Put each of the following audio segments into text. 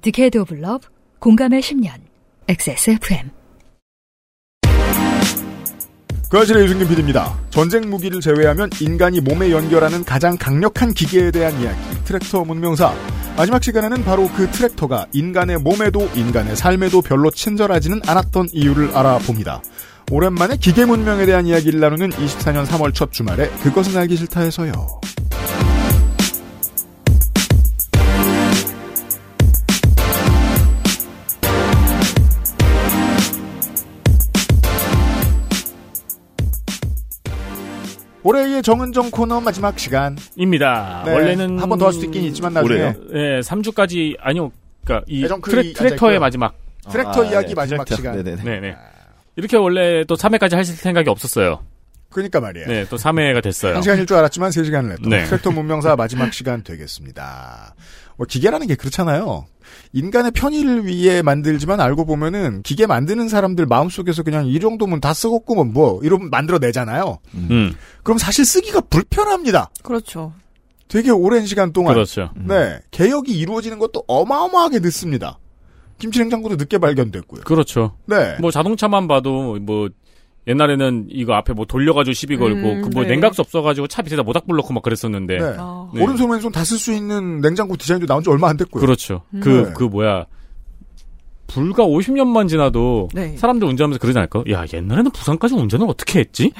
Decade of Love 공감의 10년 XSFM 그알싫의 유승균 PD입니다. 전쟁 무기를 제외하면 인간이 몸에 연결하는 가장 강력한 기계에 대한 이야기, 트랙터 문명사. 마지막 시간에는 바로 그 트랙터가 인간의 몸에도 인간의 삶에도 별로 친절하지는 않았던 이유를 알아봅니다. 오랜만에 기계 문명에 대한 이야기를 나누는 24년 3월 첫 주말에 그것은 알기 싫다에서요. 올해의 정은정 코너 마지막 시간. 입니다. 네, 원래는 한 번 더 할 수도 있긴 있지만 나중에 올해요? 예, 3주까지 아니요. 그러니까 이그 트랙, 이 트랙터의. 마지막. 트랙터 아, 이야기 네, 마지막 트랙터. 시간. 네네네. 네, 네. 이렇게 원래 또 3회까지 하실 생각이 없었어요. 그러니까 말이에요. 네, 또 3회가 됐어요. 한 시간일 줄 알았지만 세 시간을 했던 네. 트랙터 문명사 마지막 시간 되겠습니다. 뭐 기계라는 게 그렇잖아요. 인간의 편의를 위해 만들지만 알고 보면은 기계 만드는 사람들 마음속에서 그냥 이 정도면 다 쓰겠구먼 뭐 이러면 만들어내잖아요. 음, 그럼 사실 쓰기가 불편합니다. 그렇죠. 되게 오랜 시간 동안. 그렇죠. 네. 개혁이 이루어지는 것도 어마어마하게 늦습니다. 김치냉장고도 늦게 발견됐고요. 그렇죠. 네. 뭐 자동차만 봐도 뭐 옛날에는 이거 앞에 뭐 돌려가지고 시비 걸고 음, 그뭐 네. 냉각수 없어가지고 차 밑에다 모닥불 넣고 막 그랬었는데. 네. 아. 네. 오른손 왼손 다 쓸 수 있는 냉장고 디자인도 나온 지 얼마 안 됐고요. 그렇죠. 음. 그, 네. 그 뭐야. 불과 50년만 지나도 네. 사람들 운전하면서 그러지 않을까? 야, 옛날에는 부산까지 운전을 어떻게 했지?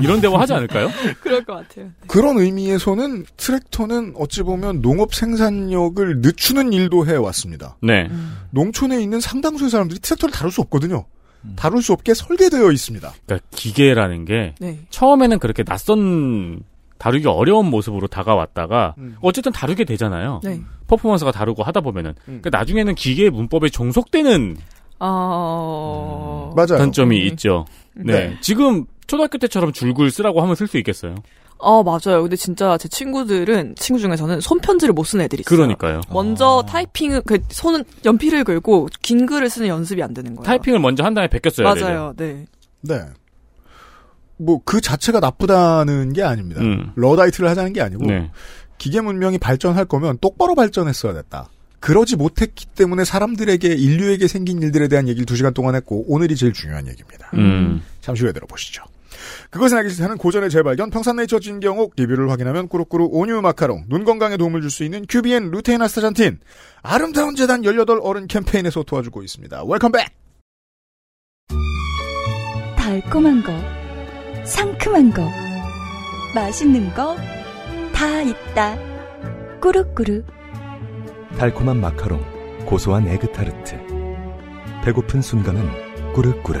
이런 대화 하지 않을까요? 그럴 것 같아요. 그런 의미에서는 트랙터는 어찌 보면 농업 생산력을 늦추는 일도 해왔습니다. 네. 농촌에 있는 상당수의 사람들이 트랙터를 다룰 수 없거든요. 다룰 수 없게 설계되어 있습니다. 그러니까 기계라는 게 네. 처음에는 그렇게 낯선 다루기 어려운 모습으로 다가왔다가 음. 어쨌든 다루게 되잖아요. 네. 퍼포먼스가 다르고 하다 보면은 음. 그러니까 나중에는 기계 문법에 종속되는 어. 맞아요. 단점이 음. 있죠. 네. 네. 지금 초등학교 때처럼 줄글 쓰라고 하면 쓸 수 있겠어요. 어, 맞아요. 근데 진짜 제 친구들은, 친구 중에서는 손편지를 못 쓰는 애들이 있어요. 그러니까요. 먼저 타이핑을, 그, 손은, 연필을 들고, 긴 글을 쓰는 연습이 안 되는 거예요. 타이핑을 먼저 한 다음에 베꼈어야 돼요. 맞아요. 네. 네. 뭐 그 자체가 나쁘다는 게 아닙니다. 음. 러다이트를 하자는 게 아니고 네. 기계 문명이 발전할 거면 똑바로 발전했어야 됐다. 그러지 못했기 때문에 사람들에게 인류에게 생긴 일들에 대한 얘기를 두 시간 동안 했고 오늘이 제일 중요한 얘기입니다. 음. 잠시 후에 들어보시죠. 그것은 알기 싫다는 고전의 재발견 평산네이처 진경옥 리뷰를 확인하면 꾸룩꾸룩 온유 마카롱 눈 건강에 도움을 줄 수 있는 큐비엔 루테인 아스타잔틴 아름다운 재단 18 어른 캠페인에서 도와주고 있습니다. Welcome back! 달콤한 거, 상큼한 거, 맛있는 거 다 있다. 꾸룩꾸룩. 달콤한 마카롱, 고소한 에그타르트. 배고픈 순간은 꾸르꾸르.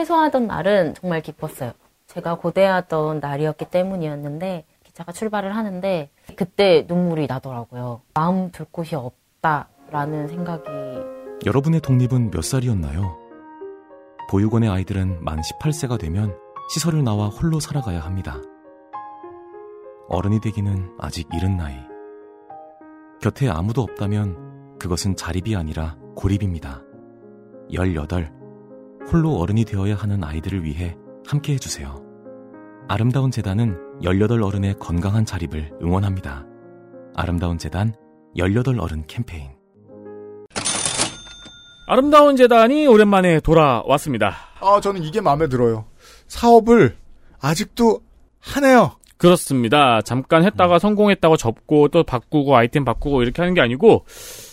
퇴소하던 날은 정말 기뻤어요. 제가 고대하던 날이었기 때문이었는데 기차가 출발을 하는데 그때 눈물이 나더라고요. 마음 둘 곳이 없다라는 생각이 여러분의 독립은 몇 살이었나요? 보육원의 아이들은 만 18세가 되면 시설을 나와 홀로 살아가야 합니다. 어른이 되기는 아직 이른 나이. 곁에 아무도 없다면 그것은 자립이 아니라 고립입니다. 18. 홀로 어른이 되어야 하는 아이들을 위해 함께 해주세요. 아름다운 재단은 18 어른의 건강한 자립을 응원합니다. 아름다운 재단 18 어른 캠페인. 아름다운 재단이 오랜만에 돌아왔습니다. 아, 저는 이게 마음에 들어요. 사업을 아직도 하네요. 그렇습니다. 잠깐 했다가 성공했다고 접고 또 바꾸고 아이템 바꾸고 이렇게 하는 게 아니고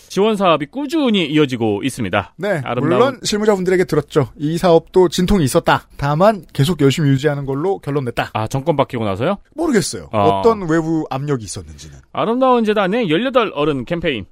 지원 사업이 꾸준히 이어지고 있습니다. 네. 아름다운- 물론 실무자분들에게 들었죠. 이 사업도 진통이 있었다. 다만 계속 열심히 유지하는 걸로 결론 냈다. 아, 정권 바뀌고 나서요? 모르겠어요. 아. 어떤 외부 압력이 있었는지는. 아름다운 재단의 18 어른 캠페인.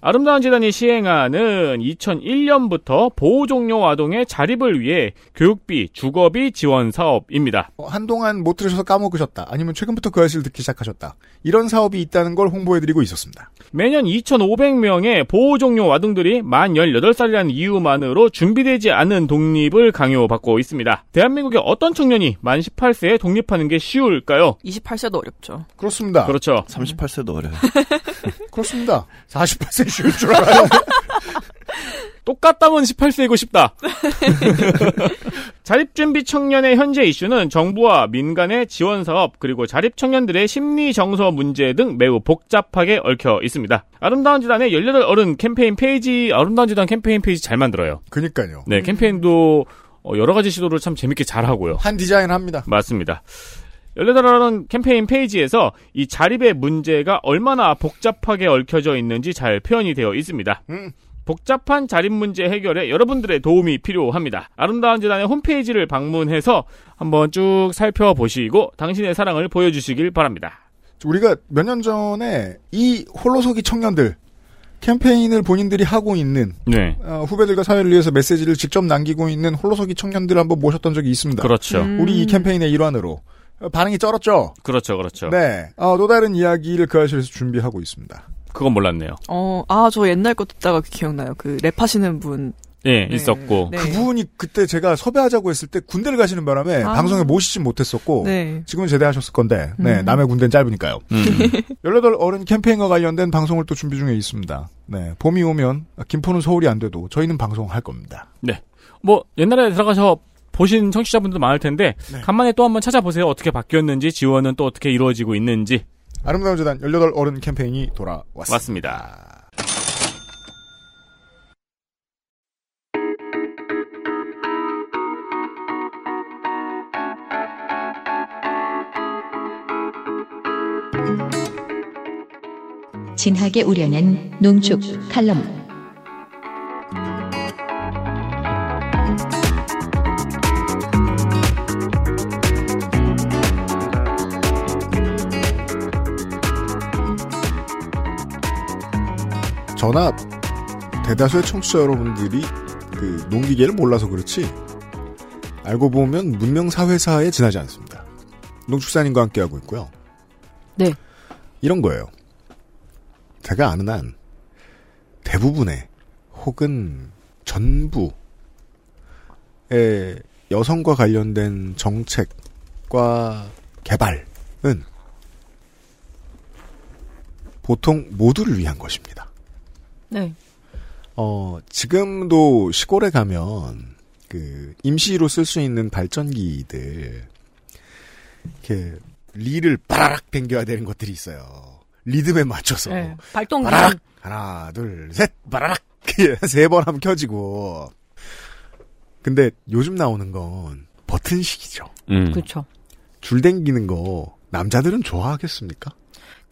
아름다운 재단이 시행하는 2001년부터 보호 종료 아동의 자립을 위해 교육비, 주거비 지원 사업입니다. 어, 한동안 못 들으셔서 까먹으셨다. 아니면 최근부터 그 사실을 듣기 시작하셨다. 이런 사업이 있다는 걸 홍보해드리고 있었습니다. 매년 2,500명의 보호 종료 아동들이 만 18살이라는 이유만으로 준비되지 않은 독립을 강요받고 있습니다. 대한민국의 어떤 청년이 만 18세에 독립하는 게 쉬울까요? 28세도 어렵죠. 그렇습니다. 그렇죠. 38세도 어려요. 그렇습니다. 48세 쉬울 줄 알아요. 똑같다면 18세이고 싶다. 자립준비 청년의 현재 이슈는 정부와 민간의 지원 사업 그리고 자립 청년들의 심리 정서 문제 등 매우 복잡하게 얽혀 있습니다. 아름다운 재단의 18 어른 캠페인 페이지 아름다운 재단 캠페인 페이지 잘 만들어요. 그니까요. 네, 캠페인도 어, 여러 가지 시도를 참 재밌게 잘 하고요. 한 디자인 합니다. 맞습니다. 18어른 캠페인 페이지에서 이 자립의 문제가 얼마나 복잡하게 얽혀져 있는지 잘 표현이 되어 있습니다. 음. 복잡한 자립 문제 해결에 여러분들의 도움이 필요합니다. 아름다운 재단의 홈페이지를 방문해서 한번 쭉 살펴보시고 당신의 사랑을 보여주시길 바랍니다. 우리가 몇 년 전에 이 홀로서기 청년들 캠페인을 본인들이 하고 있는 네. 어, 후배들과 사회를 위해서 메시지를 직접 남기고 있는 홀로서기 청년들을 한번 모셨던 적이 있습니다. 그렇죠. 음. 우리 이 캠페인의 일환으로 어, 반응이 쩔었죠. 그렇죠. 그렇죠. 네, 어, 또 다른 이야기를 그 아실에서 준비하고 있습니다. 그건 몰랐네요. 어, 아, 저 옛날 거 듣다가 기억나요. 그 랩하시는 분. 예, 네. 있었고. 네. 그분이 그때 제가 섭외하자고 했을 때 군대를 가시는 바람에 아. 방송에 모시진 못했었고 네. 지금은 제대하셨을 건데 네, 음. 남의 군대는 짧으니까요. 음. 18 어른 캠페인과 관련된 방송을 또 준비 중에 있습니다. 네, 봄이 오면 김포는 서울이 안 돼도 저희는 방송할 겁니다. 뭐 옛날에 들어가서 보신 청취자분들도 많을 텐데 네. 간만에 또 한번 찾아보세요. 어떻게 바뀌었는지 지원은 또 어떻게 이루어지고 있는지 아름다운 재단 18 어른 캠페인이 돌아왔습니다. 맞습니다. 진하게 우려낸 농축 칼럼 저나 대다수의 청취자 여러분들이 그 농기계를 몰라서 그렇지 알고 보면 문명 사회사에 지나지 않습니다. 농축산인과 함께하고 있고요. 네. 이런 거예요. 제가 아는 한 대부분의 혹은 전부의 여성과 관련된 정책과 개발은 보통 모두를 위한 것입니다. 네. 어, 지금도 시골에 가면, 그, 임시로 쓸 수 있는 발전기들, 이렇게, 리를 빠라락 당겨야 되는 것들이 있어요. 리듬에 맞춰서. 네. 발동기. 빠라락! 하나, 둘, 셋! 빠라락! 세 번 하면 켜지고. 근데 요즘 나오는 건 버튼식이죠. 음. 그렇죠. 줄 당기는 거, 남자들은 좋아하겠습니까?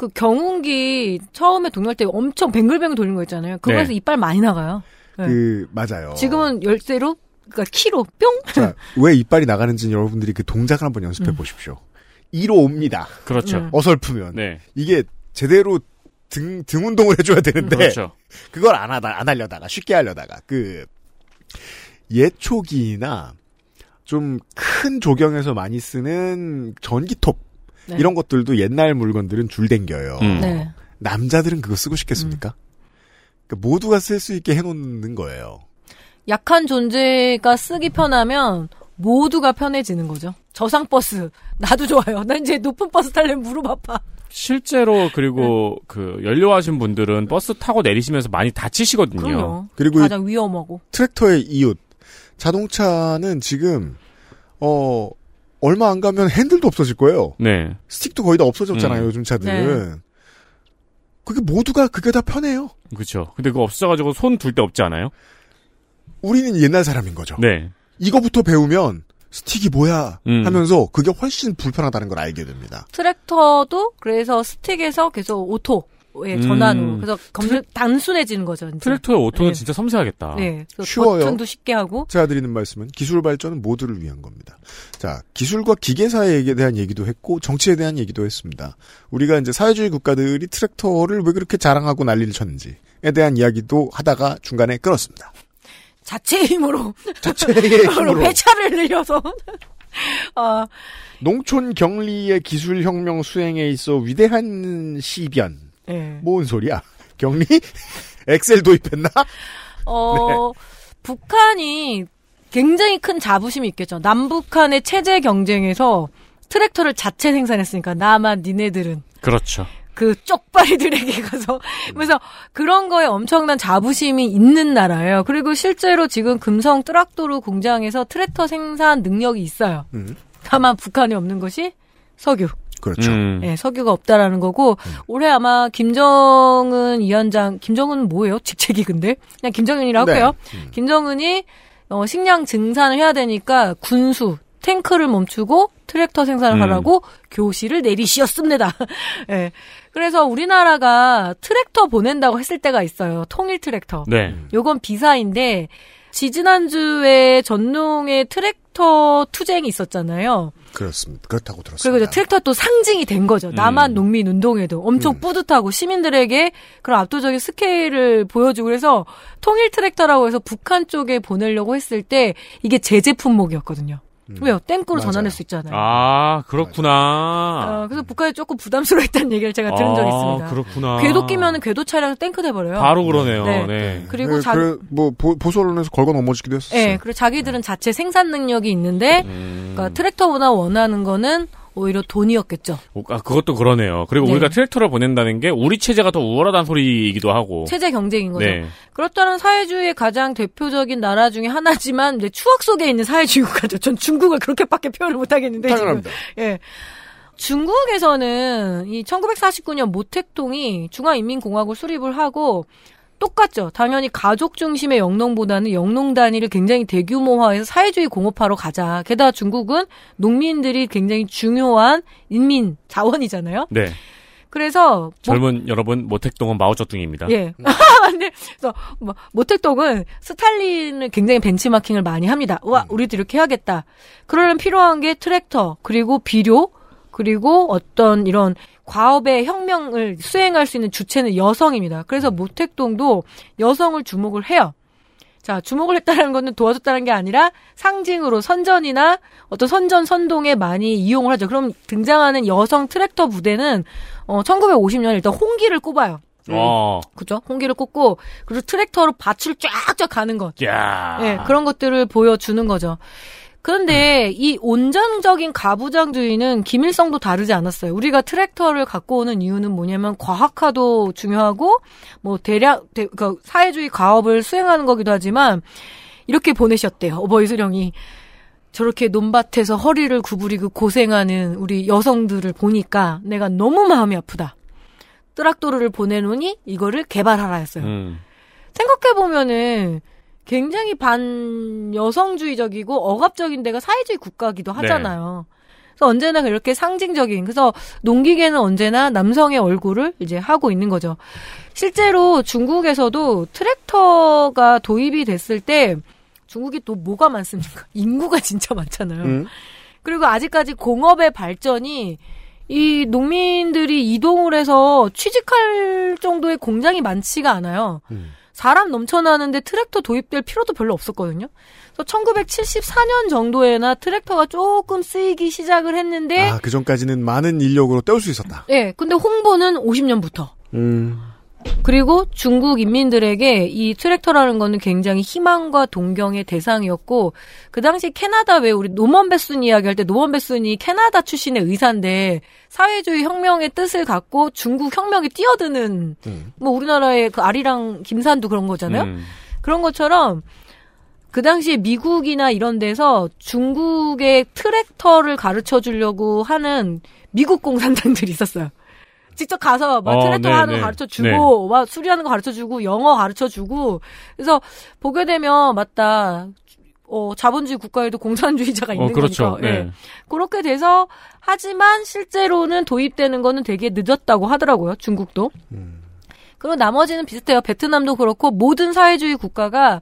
그 경운기 처음에 동요할 때 엄청 뱅글뱅글 돌리는 거 있잖아요. 그거에서 네. 이빨 많이 나가요. 네. 그, 맞아요. 지금은 열쇠로, 그러니까 키로 뿅. 자, 왜 이빨이 나가는지는 여러분들이 그 동작을 한번 연습해 음. 보십시오. 이로 옵니다. 그렇죠. 음. 어설프면. 네. 이게 제대로 등, 등 운동을 해줘야 되는데, 그렇죠. 그걸 안 하다, 안 하려다가, 쉽게 하려다가, 그, 예초기나 좀 큰 조경에서 많이 쓰는 전기톱, 네. 이런 것들도 옛날 물건들은 줄 댕겨요. 음. 네. 남자들은 그거 쓰고 싶겠습니까? 그러니까 모두가 쓸 수 있게 해놓는 거예요. 약한 존재가 쓰기 편하면 모두가 편해지는 거죠. 저상 버스 나도 좋아요. 난 이제 높은 버스 타려면 무릎 아파. 실제로 그리고 그 연로하신 분들은 버스 타고 내리시면서 많이 다치시거든요. 그럼요. 그리고 이 가장 위험하고. 트랙터의 이웃. 자동차는 지금, 어, 얼마 안 가면 핸들도 없어질 거예요. 네. 스틱도 거의 다 없어졌잖아요, 음. 요즘 차들은. 그게 모두가 그게 다 편해요. 그렇죠. 근데 그거 없어가지고 손 둘 데 없지 않아요? 우리는 옛날 사람인 거죠. 네. 이거부터 배우면 스틱이 뭐야 음. 하면서 그게 훨씬 불편하다는 걸 알게 됩니다. 트랙터도 그래서 스틱에서 계속 오토 에 전환으로. 음. 그래서 검색 단순해지는 거죠. 트랙터의 오토는 네. 진짜 섬세하겠다. 네. 쉬워요. 버튼도 쉽게 하고. 제가 드리는 말씀은 기술 발전은 모두를 위한 겁니다. 자, 기술과 기계사에 대한 얘기도 했고 정치에 대한 얘기도 했습니다. 우리가 이제 사회주의 국가들이 트랙터를 왜 그렇게 자랑하고 난리를 쳤는지 대한 이야기도 하다가 중간에 끊었습니다. 자체의 힘으로 자체의 힘으로 회차를 늘려서 어, 농촌 경리의 기술 혁명 수행에 있어 위대한 시변. 예. 뭔 소리야? 경리? 엑셀 도입했나? 어, 북한이 굉장히 큰 자부심이 있겠죠. 남북한의 체제 경쟁에서 트랙터를 자체 생산했으니까 나만 니네들은 그렇죠. 그 쪽발이들에게 가서 그래서 그런 거에 엄청난 자부심이 있는 나라예요. 그리고 실제로 지금 금성 트락도르 공장에서 트랙터 생산 능력이 있어요. 음, 다만 북한에 없는 것이 석유. 그렇죠. 음. 예, 석유가 없다라는 거고 올해 아마 김정은 위원장 김정은 뭐예요? 직책이 근데 그냥 김정은이라 네. 할게요. 김정은이 어, 식량 증산을 해야 되니까 군수 탱크를 멈추고 트랙터 생산을 음. 하라고 교시를 내리시었습니다. 예. 그래서 우리나라가 트랙터 보낸다고 했을 때가 있어요. 통일 트랙터. 네. 요건 비사인데 지지난주에 전농에 트랙 터 투쟁이 있었잖아요. 그렇습니다. 그렇다고 들었습니다. 그리고 트랙터 또 상징이 된 거죠. 남한 농민 운동에도 엄청 뿌듯하고 시민들에게 그런 압도적인 스케일을 보여주고 그래서 통일 트랙터라고 해서 북한 쪽에 보내려고 했을 때 이게 제재 품목이었거든요. 왜요? 땡크로 맞아요. 전환할 수 있잖아요. 아, 그렇구나. 어, 그래서 북한이 조금 부담스러워했다는 얘기를 제가 들은 적이 있습니다. 아, 그렇구나. 궤도 끼면 은 궤도 차량 땡크 돼버려요. 바로 그러네요. 네. 네. 그리고 그, 자, 그, 뭐 보, 보수 언론에서 걸고 넘어지기도 했었어요. 예, 그리고 자기들은 자체 생산 능력이 있는데, 음. 그러니까 트랙터보다 원하는 거는 오히려 돈이었겠죠. 아, 그것도 그러네요. 그리고 네. 우리가 트랙터를 보낸다는 게 우리 체제가 더 우월하다는 소리이기도 하고. 체제 경쟁인 거죠. 네. 그렇다면 사회주의의 가장 대표적인 나라 중에 하나지만 이제 추억 속에 있는 사회주의 국가죠. 전 중국을 그렇게밖에 표현을 못 하겠는데 지금. 당연합니다. 예. 중국에서는 이 1949년 모택동이 중화인민공화국 수립을 하고 똑같죠. 당연히 가족 중심의 영농보다는 영농 단위를 굉장히 대규모화해서 사회주의 공업화로 가자. 게다가 중국은 농민들이 굉장히 중요한 인민 자원이잖아요. 네. 그래서 모- 젊은 여러분, 모택동은 마오쩌둥입니다. 예. 근데 그래서 뭐 모택동은 스탈린을 굉장히 벤치마킹을 많이 합니다. 와, 우리도 이렇게 해야겠다. 그러려면 필요한 게 트랙터, 그리고 비료, 그리고 어떤 이런 과업의 혁명을 수행할 수 있는 주체는 여성입니다. 그래서 모택동도 여성을 주목을 해요. 자, 주목을 했다는 거는 도와줬다는 게 아니라 상징으로 선전이나 어떤 선전 선동에 많이 이용을 하죠. 그럼 등장하는 여성 트랙터 부대는 어 1950년에 일단 홍기를 꼽아요. 어. 그죠? 홍기를 꽂고 그리고 트랙터로 밭을 쫙쫙 가는 것. 야. 예, 그런 것들을 보여주는 거죠. 그런데 이 온전적인 가부장주의는 김일성도 다르지 않았어요. 우리가 트랙터를 갖고 오는 이유는 뭐냐면 과학화도 중요하고 뭐 대략 대, 그 사회주의 과업을 수행하는 거기도 하지만 이렇게 보내셨대요. 어버이 수령이 저렇게 논밭에서 허리를 구부리고 고생하는 우리 여성들을 보니까 내가 너무 마음이 아프다. 트락토르를 보내놓으니 이거를 개발하라 했어요. 음. 생각해 보면은 굉장히 반 여성주의적이고 억압적인 데가 사회주의 국가기도 하잖아요. 그래서 언제나 그렇게 상징적인 그래서 농기계는 언제나 남성의 얼굴을 이제 하고 있는 거죠. 실제로 중국에서도 트랙터가 도입이 됐을 때 중국이 또 뭐가 많습니까? 인구가 진짜 많잖아요. 음. 그리고 아직까지 공업의 발전이 이 농민들이 이동을 해서 취직할 정도의 공장이 많지가 않아요. 음. 사람 넘쳐나는데 트랙터 도입될 필요도 별로 없었거든요. 그래서 1974년 정도에나 트랙터가 조금 쓰이기 시작을 했는데, 아, 그 전까지는 많은 인력으로 때울 수 있었다. 예, 근데 홍보는 50년부터. 음. 그리고 중국 인민들에게 이 트랙터라는 거는 굉장히 희망과 동경의 대상이었고 그 당시 캐나다 왜 우리 노먼 베순 이야기할 때 노먼 베순이 캐나다 출신의 의사인데 사회주의 혁명의 뜻을 갖고 중국 혁명에 뛰어드는 음. 뭐 우리나라의 그 아리랑 김산도 그런 거잖아요. 음. 그런 것처럼 그 당시에 미국이나 이런 데서 중국의 트랙터를 가르쳐 주려고 하는 미국 공산당들이 있었어요. 직접 가서 막 어, 트랙터 네, 하는 네. 거 가르쳐 주고 막 수리하는 거 가르쳐 주고 영어 가르쳐 주고 그래서 보게 되면 맞다. 어, 자본주의 국가에도 공산주의자가 있는 어, 그렇죠. 거니까. 예. 네. 그렇게 돼서 하지만 실제로는 도입되는 거는 되게 늦었다고 하더라고요. 중국도. 그리고 나머지는 비슷해요. 베트남도 그렇고 모든 사회주의 국가가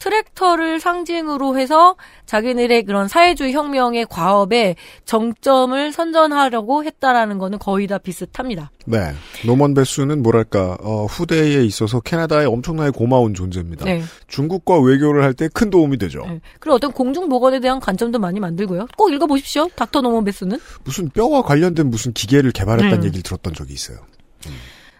트랙터를 상징으로 해서 자기들의 그런 사회주의 혁명의 과업에 정점을 선전하려고 했다라는 거는 거의 다 비슷합니다. 네. 노먼 베수는 뭐랄까, 어, 후대에 있어서 캐나다에 엄청나게 고마운 존재입니다. 네. 중국과 외교를 할 때 큰 도움이 되죠. 네. 그리고 어떤 공중 보건에 대한 관점도 많이 만들고요. 꼭 읽어보십시오. 닥터 노먼 베스는. 무슨 뼈와 관련된 무슨 기계를 개발했다는 음. 얘기를 들었던 적이 있어요.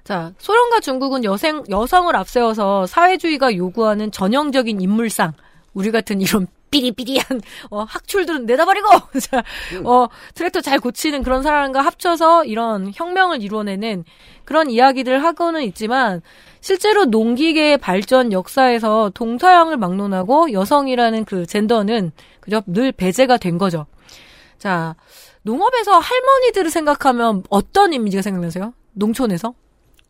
자, 소련과 중국은 여생, 여성을 앞세워서 사회주의가 요구하는 전형적인 인물상, 우리 같은 이런 삐리삐리한, 어, 학출들은 내다버리고! 자, 어, 트랙터 잘 고치는 그런 사람과 합쳐서 이런 혁명을 이루어내는 그런 이야기들을 하고는 있지만, 실제로 농기계의 발전 역사에서 동서양을 막론하고 여성이라는 그 젠더는 그저 늘 배제가 된 거죠. 자, 농업에서 할머니들을 생각하면 어떤 이미지가 생각나세요? 농촌에서?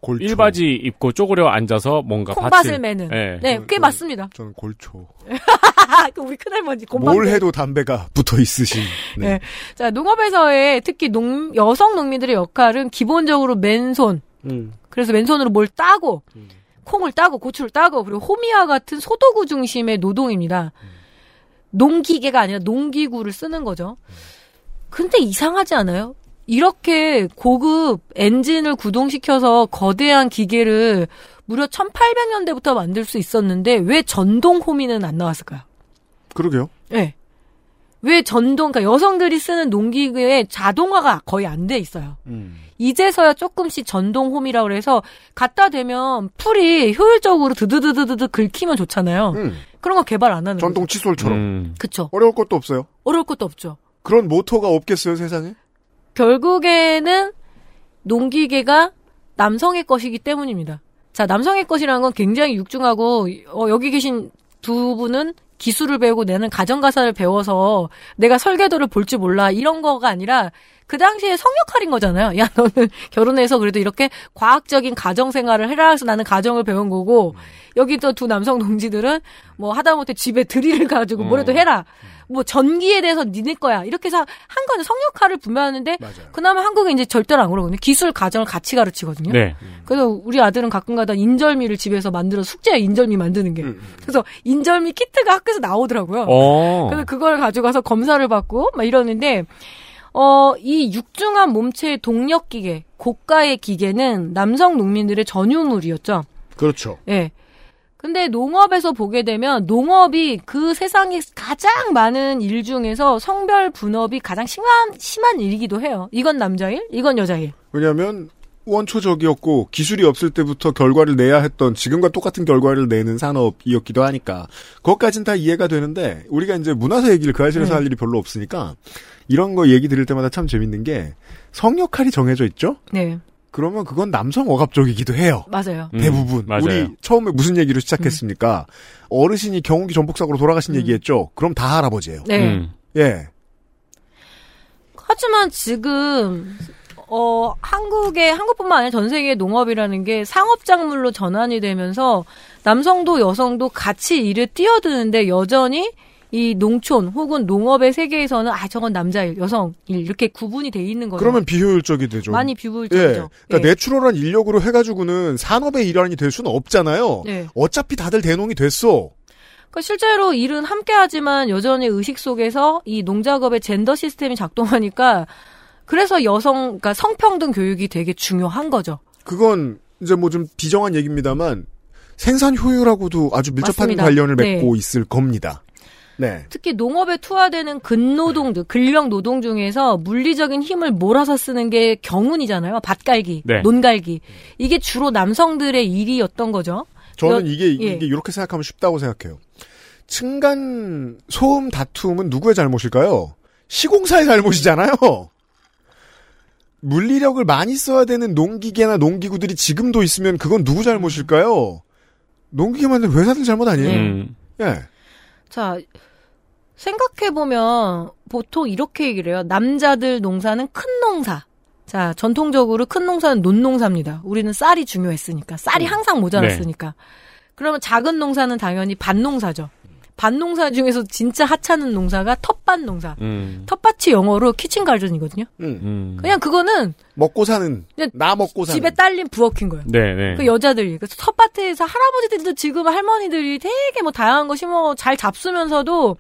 골초. 일바지 입고 쪼그려 앉아서 뭔가 콩밭을 밭을- 매는. 예. 네, 꽤 맞습니다. 저는 골초. 그 우리 큰할머니 곰방. 뭘 해도 담배가 붙어 있으신. 네. 네. 자, 농업에서의 특히 농, 여성 농민들의 역할은 기본적으로 맨손. 음. 그래서 맨손으로 뭘 따고, 콩을 따고, 고추를 따고, 그리고 호미와 같은 소도구 중심의 노동입니다. 농기계가 아니라 농기구를 쓰는 거죠. 근데 이상하지 않아요? 이렇게 고급 엔진을 구동시켜서 거대한 기계를 무려 1800년대부터 만들 수 있었는데 왜 전동 호미는 안 나왔을까요? 그러게요. 네. 왜 전동, 그러니까 여성들이 쓰는 농기구에 자동화가 거의 안 돼 있어요. 음. 이제서야 조금씩 전동 홈이라고 해서 갖다 대면 풀이 효율적으로 드드드드드 긁히면 좋잖아요. 음. 그런 거 개발 안 하는 전동 거죠. 칫솔처럼. 음. 그쵸. 어려울 것도 없어요. 어려울 것도 없죠. 그런 모터가 없겠어요, 세상에? 결국에는 농기계가 남성의 것이기 때문입니다. 자, 남성의 것이라는 건 굉장히 육중하고 어, 여기 계신 두 분은 기술을 배우고 내는 가정가사를 배워서 내가 설계도를 볼 줄 몰라 이런 거가 아니라 그 당시에 성역할인 거잖아요. 야 너는 결혼해서 그래도 이렇게 과학적인 가정 생활을 해라 해서 나는 가정을 배운 거고 여기 또 두 남성 동지들은 뭐 하다못해 집에 드릴을 가지고 뭐라도 해라. 뭐 전기에 대해서 니네 거야. 이렇게 해서 한 거는 성역할을 분명하는데. 그나마 한국은 이제 절대로 안 그러거든요. 기술 가정을 같이 가르치거든요. 네. 그래서 우리 아들은 가끔가다 인절미를 집에서 만들어 숙제야 인절미 만드는 게. 그래서 인절미 키트가 학교에서 나오더라고요. 어. 그래서 그걸 가져가서 검사를 받고 막 이러는데 어, 이 육중한 몸체의 동력 기계, 고가의 기계는 남성 농민들의 전유물이었죠. 그렇죠. 예. 근데 농업에서 보게 되면 농업이 그 세상에 가장 많은 일 중에서 성별 분업이 가장 심한 심한 일이기도 해요. 이건 남자일, 이건 여자일. 왜냐하면 원초적이었고 기술이 없을 때부터 결과를 내야 했던 지금과 똑같은 결과를 내는 산업이었기도 하니까 그것까진 다 이해가 되는데 우리가 이제 문화사 얘기를 그 아실에서 네. 할 일이 별로 없으니까 이런 거 얘기 들을 때마다 참 재밌는 게 성역할이 정해져 있죠? 네, 그러면 그건 남성 억압적이기도 해요. 맞아요. 음, 대부분 맞아요. 우리 처음에 무슨 얘기로 시작했습니까? 어르신이 경운기 전복사고로 돌아가신 음. 얘기했죠. 그럼 다 할아버지예요. 네. 음. 예. 하지만 지금 어 한국의 한국뿐만 아니라 전 세계 농업이라는 게 상업 작물로 전환이 되면서 남성도 여성도 같이 일에 뛰어드는데 여전히 이 농촌 혹은 농업의 세계에서는 아 저건 남자일 여성일 이렇게 구분이 돼 있는 거죠. 그러면 비효율적이 되죠. 많이 예. 비효율적이죠. 그러니까 내추럴한 인력으로 해가지고는 산업의 일환이 될 수는 없잖아요. 예. 어차피 다들 대농이 됐어. 그러니까 실제로 일은 함께 하지만 여전히 의식 속에서 이 농작업의 젠더 시스템이 작동하니까 그래서 여성, 그러니까 성평등 교육이 되게 중요한 거죠. 그건 이제 뭐 좀 비정한 얘기입니다만 생산 효율하고도 아주 밀접한 맞습니다. 관련을 네. 맺고 있을 겁니다. 네. 특히 농업에 투하되는 근노동들, 근력 노동 중에서 물리적인 힘을 몰아서 쓰는 게 경운이잖아요. 밭갈기, 네. 논갈기. 이게 주로 남성들의 일이었던 거죠. 저는 여- 이게 예. 이게 이렇게 생각하면 쉽다고 생각해요. 층간 소음 다툼은 누구의 잘못일까요? 시공사의 잘못이잖아요. 물리력을 많이 써야 되는 농기계나 농기구들이 지금도 있으면 그건 누구 잘못일까요? 농기계 만든 회사들 잘못 아니에요? 음. 예. 자, 생각해보면 보통 이렇게 얘기를 해요. 남자들 농사는 큰 농사. 자, 전통적으로 큰 농사는 논농사입니다. 우리는 쌀이 중요했으니까. 쌀이 항상 모자랐으니까. 그러면 작은 농사는 당연히 밭농사죠. 밭농사 중에서 진짜 하찮은 농사가 텃밭 농사. 음. 텃밭이 영어로 키친 가전이거든요. 음. 음. 그냥 그거는 먹고 사는 그냥 나 먹고 사는 집에 딸린 부엌인 거예요. 네, 네. 그 여자들이 그래서 텃밭에서 할아버지들도 지금 할머니들이 되게 뭐 다양한 거 심어 잘 잡수면서도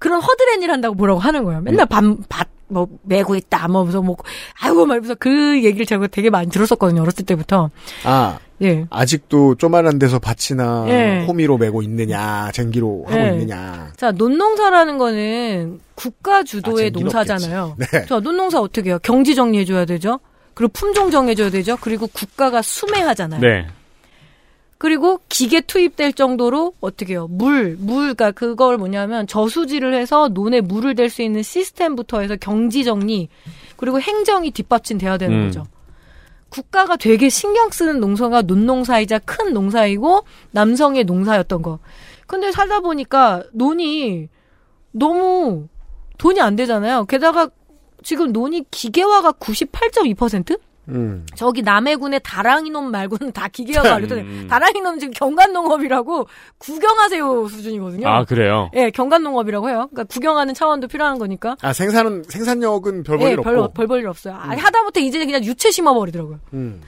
그런 허드렛 일 한다고 뭐라고 하는 거예요. 맨날 밭밭뭐 메고 있다 뭐 무슨 뭐 아이고 말면서 그 얘기를 제가 되게 많이 들었었거든요. 어렸을 때부터. 아 예. 아직도 쪼만한 데서 밭이나 예. 호미로 메고 있느냐 쟁기로 하고 예. 있느냐 자, 논농사라는 거는 국가 주도의 아, 농사잖아요. 없겠지. 네. 자, 논농사 어떻게 해요? 경지 정리해줘야 되죠? 그리고 품종 정해줘야 되죠? 그리고 국가가 수매하잖아요. 네. 그리고 기계 투입될 정도로 어떻게 해요? 물, 물, 그러니까 그걸 뭐냐면 저수지를 해서 논에 물을 댈 수 있는 시스템부터 해서 경지 정리, 그리고 행정이 뒷받침돼야 되는 음. 거죠. 국가가 되게 신경 쓰는 농사가 논농사이자 큰 농사이고 남성의 농사였던 거. 근데 살다 보니까 논이 너무 돈이 안 되잖아요. 게다가 지금 논이 기계화가 98.2%? 음. 저기 남해군의 다랑이놈 말고는 다 기계화가 완료돼. 음. 다랑이놈 지금 경관농업이라고 구경하세요 수준이거든요. 아, 그래요? 예, 경관농업이라고 해요. 그러니까 구경하는 차원도 필요한 거니까. 아 생산은 생산력은 별볼 예, 일 없고 별볼일 없어요. 아, 하다못해 이제 그냥 유채 심어버리더라고요. 음.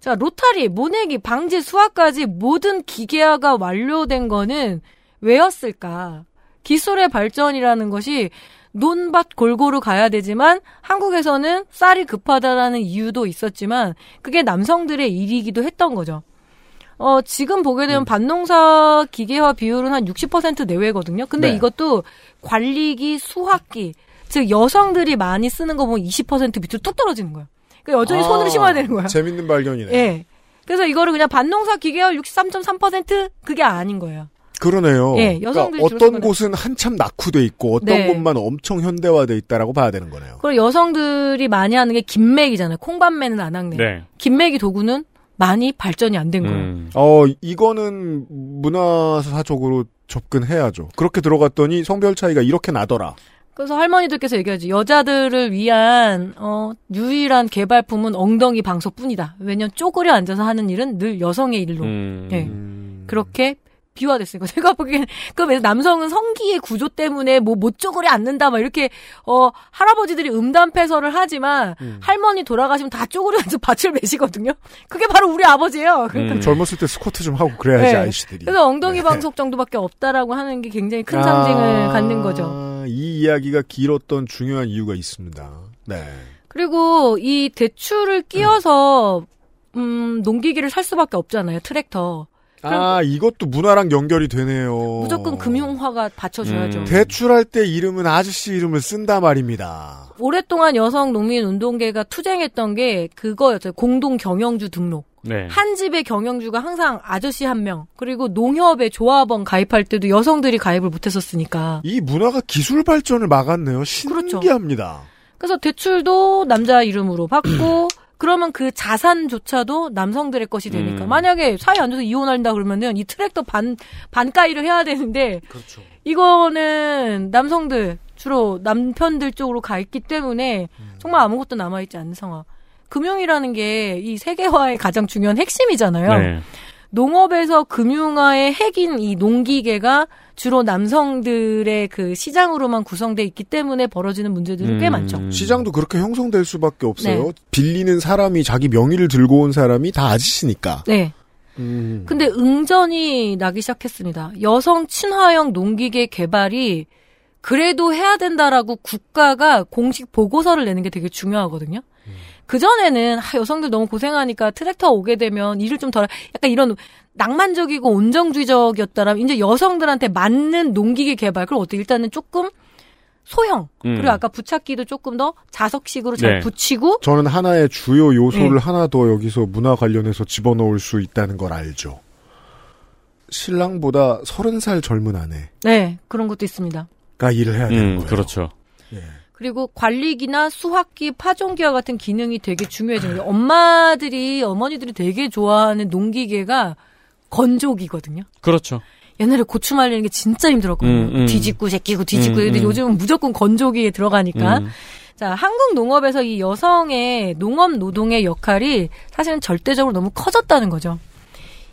자, 로타리, 모내기, 방지, 수확까지 모든 기계화가 완료된 거는 왜였을까? 기술의 발전이라는 것이 논밭 골고루 가야 되지만 한국에서는 쌀이 급하다라는 이유도 있었지만 그게 남성들의 일이기도 했던 거죠. 어, 지금 보게 되면 밭농사 기계화 비율은 한 60% 내외거든요. 근데 네. 이것도 관리기, 수확기, 즉 여성들이 많이 쓰는 거 보면 20% 밑으로 뚝 떨어지는 거예요. 그러니까 여전히 아, 손으로 심어야 되는 거야. 재밌는 발견이네. 예. 그래서 이거를 그냥 반농사 기계화 63.3% 그게 아닌 거예요. 그러네요. 예, 여성들이 그러니까 어떤 곳은 한참 낙후돼 있고 어떤 네. 곳만 엄청 현대화돼 있다라고 봐야 되는 거네요. 그리고 여성들이 많이 하는 게 김맥이잖아요. 콩밥매는 안 하네. 네. 김맥이 도구는 많이 발전이 안 된 거예요. 음. 어 이거는 문화사적으로 접근해야죠. 그렇게 들어갔더니 성별 차이가 이렇게 나더라. 그래서 할머니들께서 얘기하지 여자들을 위한 어, 유일한 개발품은 엉덩이 방석뿐이다. 왜냐면 쪼그려 앉아서 하는 일은 늘 여성의 일로 음. 예. 그렇게 비화됐으니까 제가 보기엔 그럼 남성은 성기의 구조 때문에 뭐 못 쪼그려 앉는다 막 이렇게 어 할아버지들이 음담 패설을 하지만 할머니 돌아가시면 다 쪼그려 앉아 밭을 매시거든요. 그게 바로 우리 아버지예요. 그러니까 음. 젊었을 때 스쿼트 좀 하고 그래야지 네. 아이씨들이. 그래서 엉덩이 방석 정도밖에 없다라고 하는 게 굉장히 큰 상징을 갖는 거죠. 아, 이 이야기가 길었던 중요한 이유가 있습니다. 네. 그리고 이 대출을 끼워서 음, 농기계를 살 수밖에 없잖아요. 트랙터. 아 이것도 문화랑 연결이 되네요. 무조건 금융화가 받쳐줘야죠. 음. 대출할 때 이름은 아저씨 이름을 쓴다 말입니다. 오랫동안 여성 농민 운동계가 투쟁했던 게 그거였어요. 공동 경영주 등록. 네. 한 집의 경영주가 항상 아저씨 한 명, 그리고 농협에 조합원 가입할 때도 여성들이 가입을 못했었으니까. 이 문화가 기술 발전을 막았네요. 그렇죠. 신기합니다. 그래서 대출도 남자 이름으로 받고, 그러면 그 자산조차도 남성들의 것이 되니까. 음. 만약에 사이 안 좋아서 이혼한다 그러면은 이 트랙터 반, 반가이를 해야 되는데, 그렇죠. 이거는 남성들, 주로 남편들 쪽으로 가 있기 때문에 정말 아무것도 남아 있지 않는 상황. 금융이라는 게 이 세계화의 가장 중요한 핵심이잖아요. 네. 농업에서 금융화의 핵인 이 농기계가 주로 남성들의 그 시장으로만 구성돼 있기 때문에 벌어지는 문제들이 꽤 음. 많죠. 시장도 그렇게 형성될 수밖에 없어요. 네. 빌리는 사람이 자기 명의를 들고 온 사람이 다 아저씨니까. 네. 음. 근데 응전이 나기 시작했습니다. 여성 친화형 농기계 개발이 그래도 해야 된다라고 국가가 공식 보고서를 내는 게 되게 중요하거든요. 그전에는 아, 여성들 너무 고생하니까 트랙터 오게 되면 일을 좀 덜, 약간 이런 낭만적이고 온정주의적이었다라면 이제 여성들한테 맞는 농기계 개발, 그럼 어떻게 일단은 조금 소형, 음. 그리고 아까 부착기도 조금 더 자석식으로 잘 네. 붙이고 저는 하나의 주요 요소를 네. 하나 더 여기서 문화 관련해서 집어넣을 수 있다는 걸 알죠. 신랑보다 서른 살 젊은 아내가 네, 그런 것도 있습니다. 일을 해야 되는 음, 거예요. 그렇죠. 그리고 관리기나 수확기, 파종기와 같은 기능이 되게 중요해지는 거예요. 엄마들이, 어머니들이 되게 좋아하는 농기계가 건조기거든요. 그렇죠. 옛날에 고추 말리는 게 진짜 힘들었거든요. 음, 음. 뒤집고 제끼고 뒤집고. 음, 근데 음. 요즘은 무조건 건조기에 들어가니까. 음. 자, 한국 농업에서 이 여성의 농업 노동의 역할이 사실은 절대적으로 너무 커졌다는 거죠.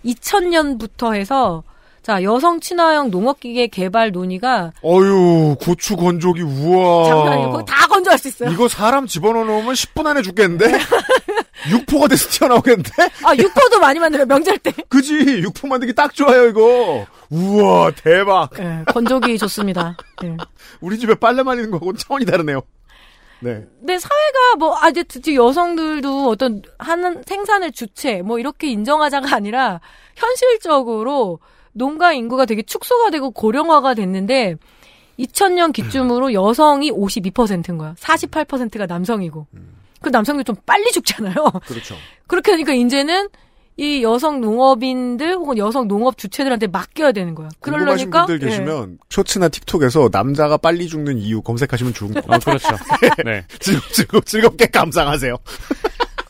2000년부터 해서 자, 여성 친화형 농업기계 개발 논의가 어유 고추 건조기 우와. 장난이고 다 건조할 수 있어요. 이거 사람 집어넣어 놓으면 10분 안에 죽겠는데? 육포가 돼서 튀어나오겠는데? 아, 육포도 많이 만들어요, 명절 때. 그지? 육포 만들기 딱 좋아요, 이거. 우와, 대박. 네, 건조기 좋습니다. 네. 우리 집에 빨래 말리는 거하고는 차원이 다르네요. 네. 근데 사회가 뭐, 아, 이제 드디어 여성들도 어떤 하는 생산의 주체, 뭐 이렇게 인정하자가 아니라 현실적으로 농가 인구가 되게 축소가 되고 고령화가 됐는데 2000년 기준으로 여성이 52%인 거야. 48%가 남성이고. 그 남성들 좀 빨리 죽잖아요. 그렇죠. 그렇게 하니까 이제는 이 여성 농업인들 혹은 여성 농업 주체들한테 맡겨야 되는 거야. 그러려니까 분들 예. 계시면 쇼츠나 틱톡에서 남자가 빨리 죽는 이유 검색하시면 좋은 거. 아, 그렇죠. 네. 즐겁, 즐겁, 즐겁게 감상하세요.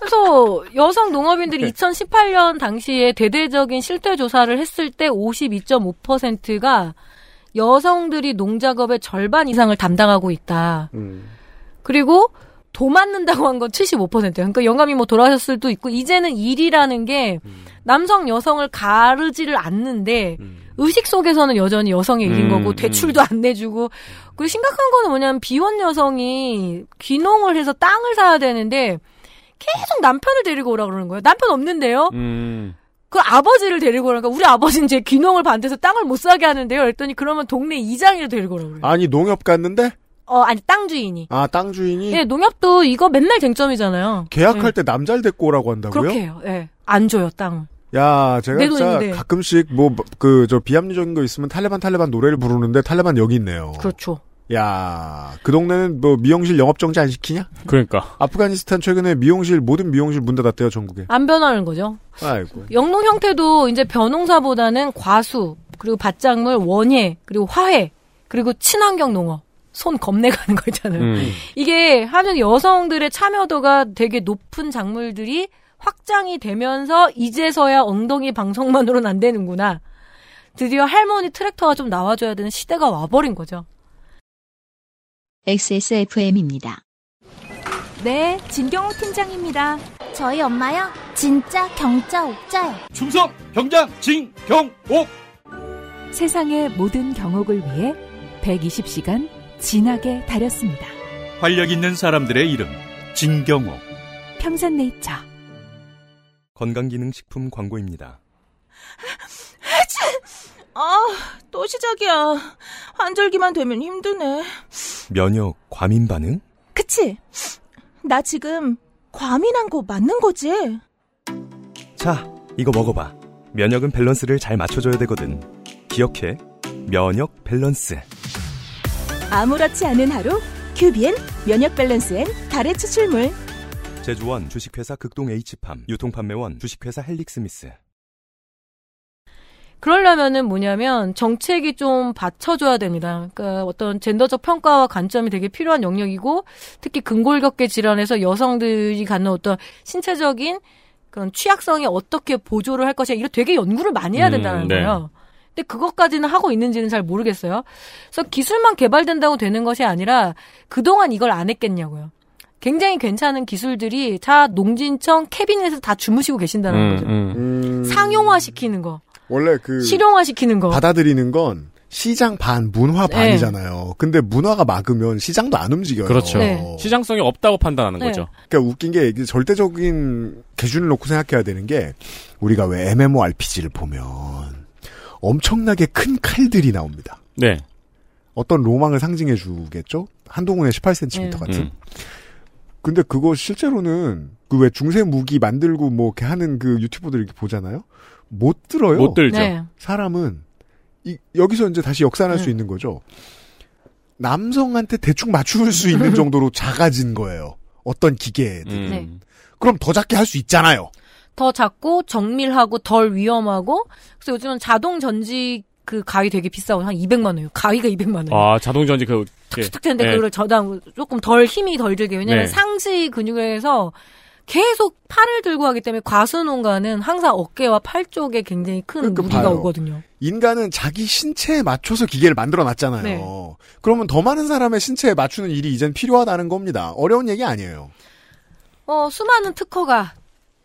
그래서 여성 네. 농업인들이 2018년 당시에 대대적인 실태 조사를 했을 때 52.5%가 여성들이 농작업의 절반 이상을 담당하고 있다. 음. 그리고 도 맞는다고 한 건 75%예요. 그러니까 영감이 뭐 돌아가셨을 수도 있고 이제는 일이라는 게 음. 남성 여성을 가르지를 않는데 의식 속에서는 여전히 여성의 일인 음, 거고 음. 대출도 안 내주고 그리고 심각한 거는 뭐냐면 비혼 여성이 귀농을 해서 땅을 사야 되는데 계속 남편을 데리고 오라 그러는 거예요. 남편 없는데요. 음. 그 아버지를 데리고 오라니까 우리 아버지는 제 귀농을 반대해서 땅을 못 사게 하는데요. 그랬더니 그러면 동네 이장이를 데리고 오라 그래요. 아니, 농협 갔는데? 어 아니 땅 주인이. 아, 땅 주인이? 예, 농협도 이거 맨날 쟁점이잖아요. 계약할 예. 때 남자를 데리고 오라고 한다고요? 그렇게 해요. 예. 안 줘요, 땅. 야, 제가 내 진짜. 가끔씩 뭐, 그, 저 비합리적인 거 있으면 탈레반 탈레반 노래를 부르는데 탈레반 여기 있네요. 그렇죠. 야, 그 동네는 뭐 미용실 영업 정지 안 시키냐? 그러니까. 아프가니스탄 최근에 미용실, 모든 미용실 문 닫았대요, 전국에. 안 변하는 거죠. 아이고. 영농 형태도 이제 벼농사보다는 과수, 그리고 밭작물, 원예, 그리고 화훼, 그리고 친환경 농업. 손 겁내 가는 거 있잖아요. 음. 이게 하는 여성들의 참여도가 되게 높은 작물들이 확장이 되면서 이제서야 엉덩이 방송만으로는 안 되는구나. 드디어 할머니 트랙터가 좀 나와줘야 되는 시대가 와버린 거죠. XSFM입니다. 네, 진경호 팀장입니다. 저희 엄마요? 진짜 경자 옥자요. 충성 경장 진경옥 세상의 모든 경옥을 위해 120시간 진하게 다렸습니다. 활력 있는 사람들의 이름 진경옥 평산네이처. 건강기능식품 광고입니다. 아, 또 시작이야. 환절기만 되면 힘드네. 면역 과민 반응? 그치? 나 지금 과민한 거 맞는 거지? 자, 이거 먹어봐. 면역은 밸런스를 잘 맞춰줘야 되거든. 기억해. 면역 밸런스. 아무렇지 않은 하루, 큐비엔 면역 밸런스엔 달의 추출물. 제조원 주식회사 극동 H팜. 유통판매원 주식회사 헬릭스미스. 그러려면은 뭐냐면 정책이 좀 받쳐줘야 됩니다. 그러니까 어떤 젠더적 평가와 관점이 되게 필요한 영역이고 특히 근골격계 질환에서 여성들이 갖는 어떤 신체적인 그런 취약성이 어떻게 보조를 할 것이냐 이런 되게 연구를 많이 해야 된다는 음, 네. 거예요. 근데 그것까지는 하고 있는지는 잘 모르겠어요. 그래서 기술만 개발된다고 되는 것이 아니라 그동안 이걸 안 했겠냐고요. 굉장히 괜찮은 기술들이 다 농진청 캐비넷에서 다 주무시고 계신다는 음, 거죠. 음. 음, 상용화 시키는 거, 원래 그, 실용화 시키는 거. 받아들이는 건 시장 반, 문화 네. 반이잖아요. 근데 문화가 막으면 시장도 안 움직여요. 그렇죠. 네. 시장성이 없다고 판단하는 네. 거죠. 그러니까 웃긴 게 이게 절대적인 기준을 놓고 생각해야 되는 게 우리가 왜 MMORPG를 보면 엄청나게 큰 칼들이 나옵니다. 네. 어떤 로망을 상징해 주겠죠? 한동훈의 18cm 네. 같은. 음. 근데 그거 실제로는 그 왜 중세 무기 만들고 뭐 이렇게 하는 그 유튜버들 이렇게 보잖아요. 못 들어요. 못 들죠. 네. 사람은 이, 여기서 이제 다시 역산할 네. 수 있는 거죠. 남성한테 대충 맞출 수 있는 정도로 작아진 거예요. 어떤 기계들. 음. 네. 그럼 더 작게 할 수 있잖아요. 더 작고 정밀하고 덜 위험하고 그래서 요즘은 자동 전지 그 가위 되게 비싸고 한 200만 원이에요. 가위가 200만 원. 아, 자동 전지 그, 예. 툭툭 했는데 네. 그걸 저당 조금 덜 힘이 덜 들게 왜냐면 네. 상시 근육에서 계속 팔을 들고 하기 때문에 과수농가는 항상 어깨와 팔 쪽에 굉장히 큰 그러니까 무리가 봐요. 오거든요. 인간은 자기 신체에 맞춰서 기계를 만들어 놨잖아요. 네. 그러면 더 많은 사람의 신체에 맞추는 일이 이젠 필요하다는 겁니다. 어려운 얘기 아니에요. 어, 수많은 특허가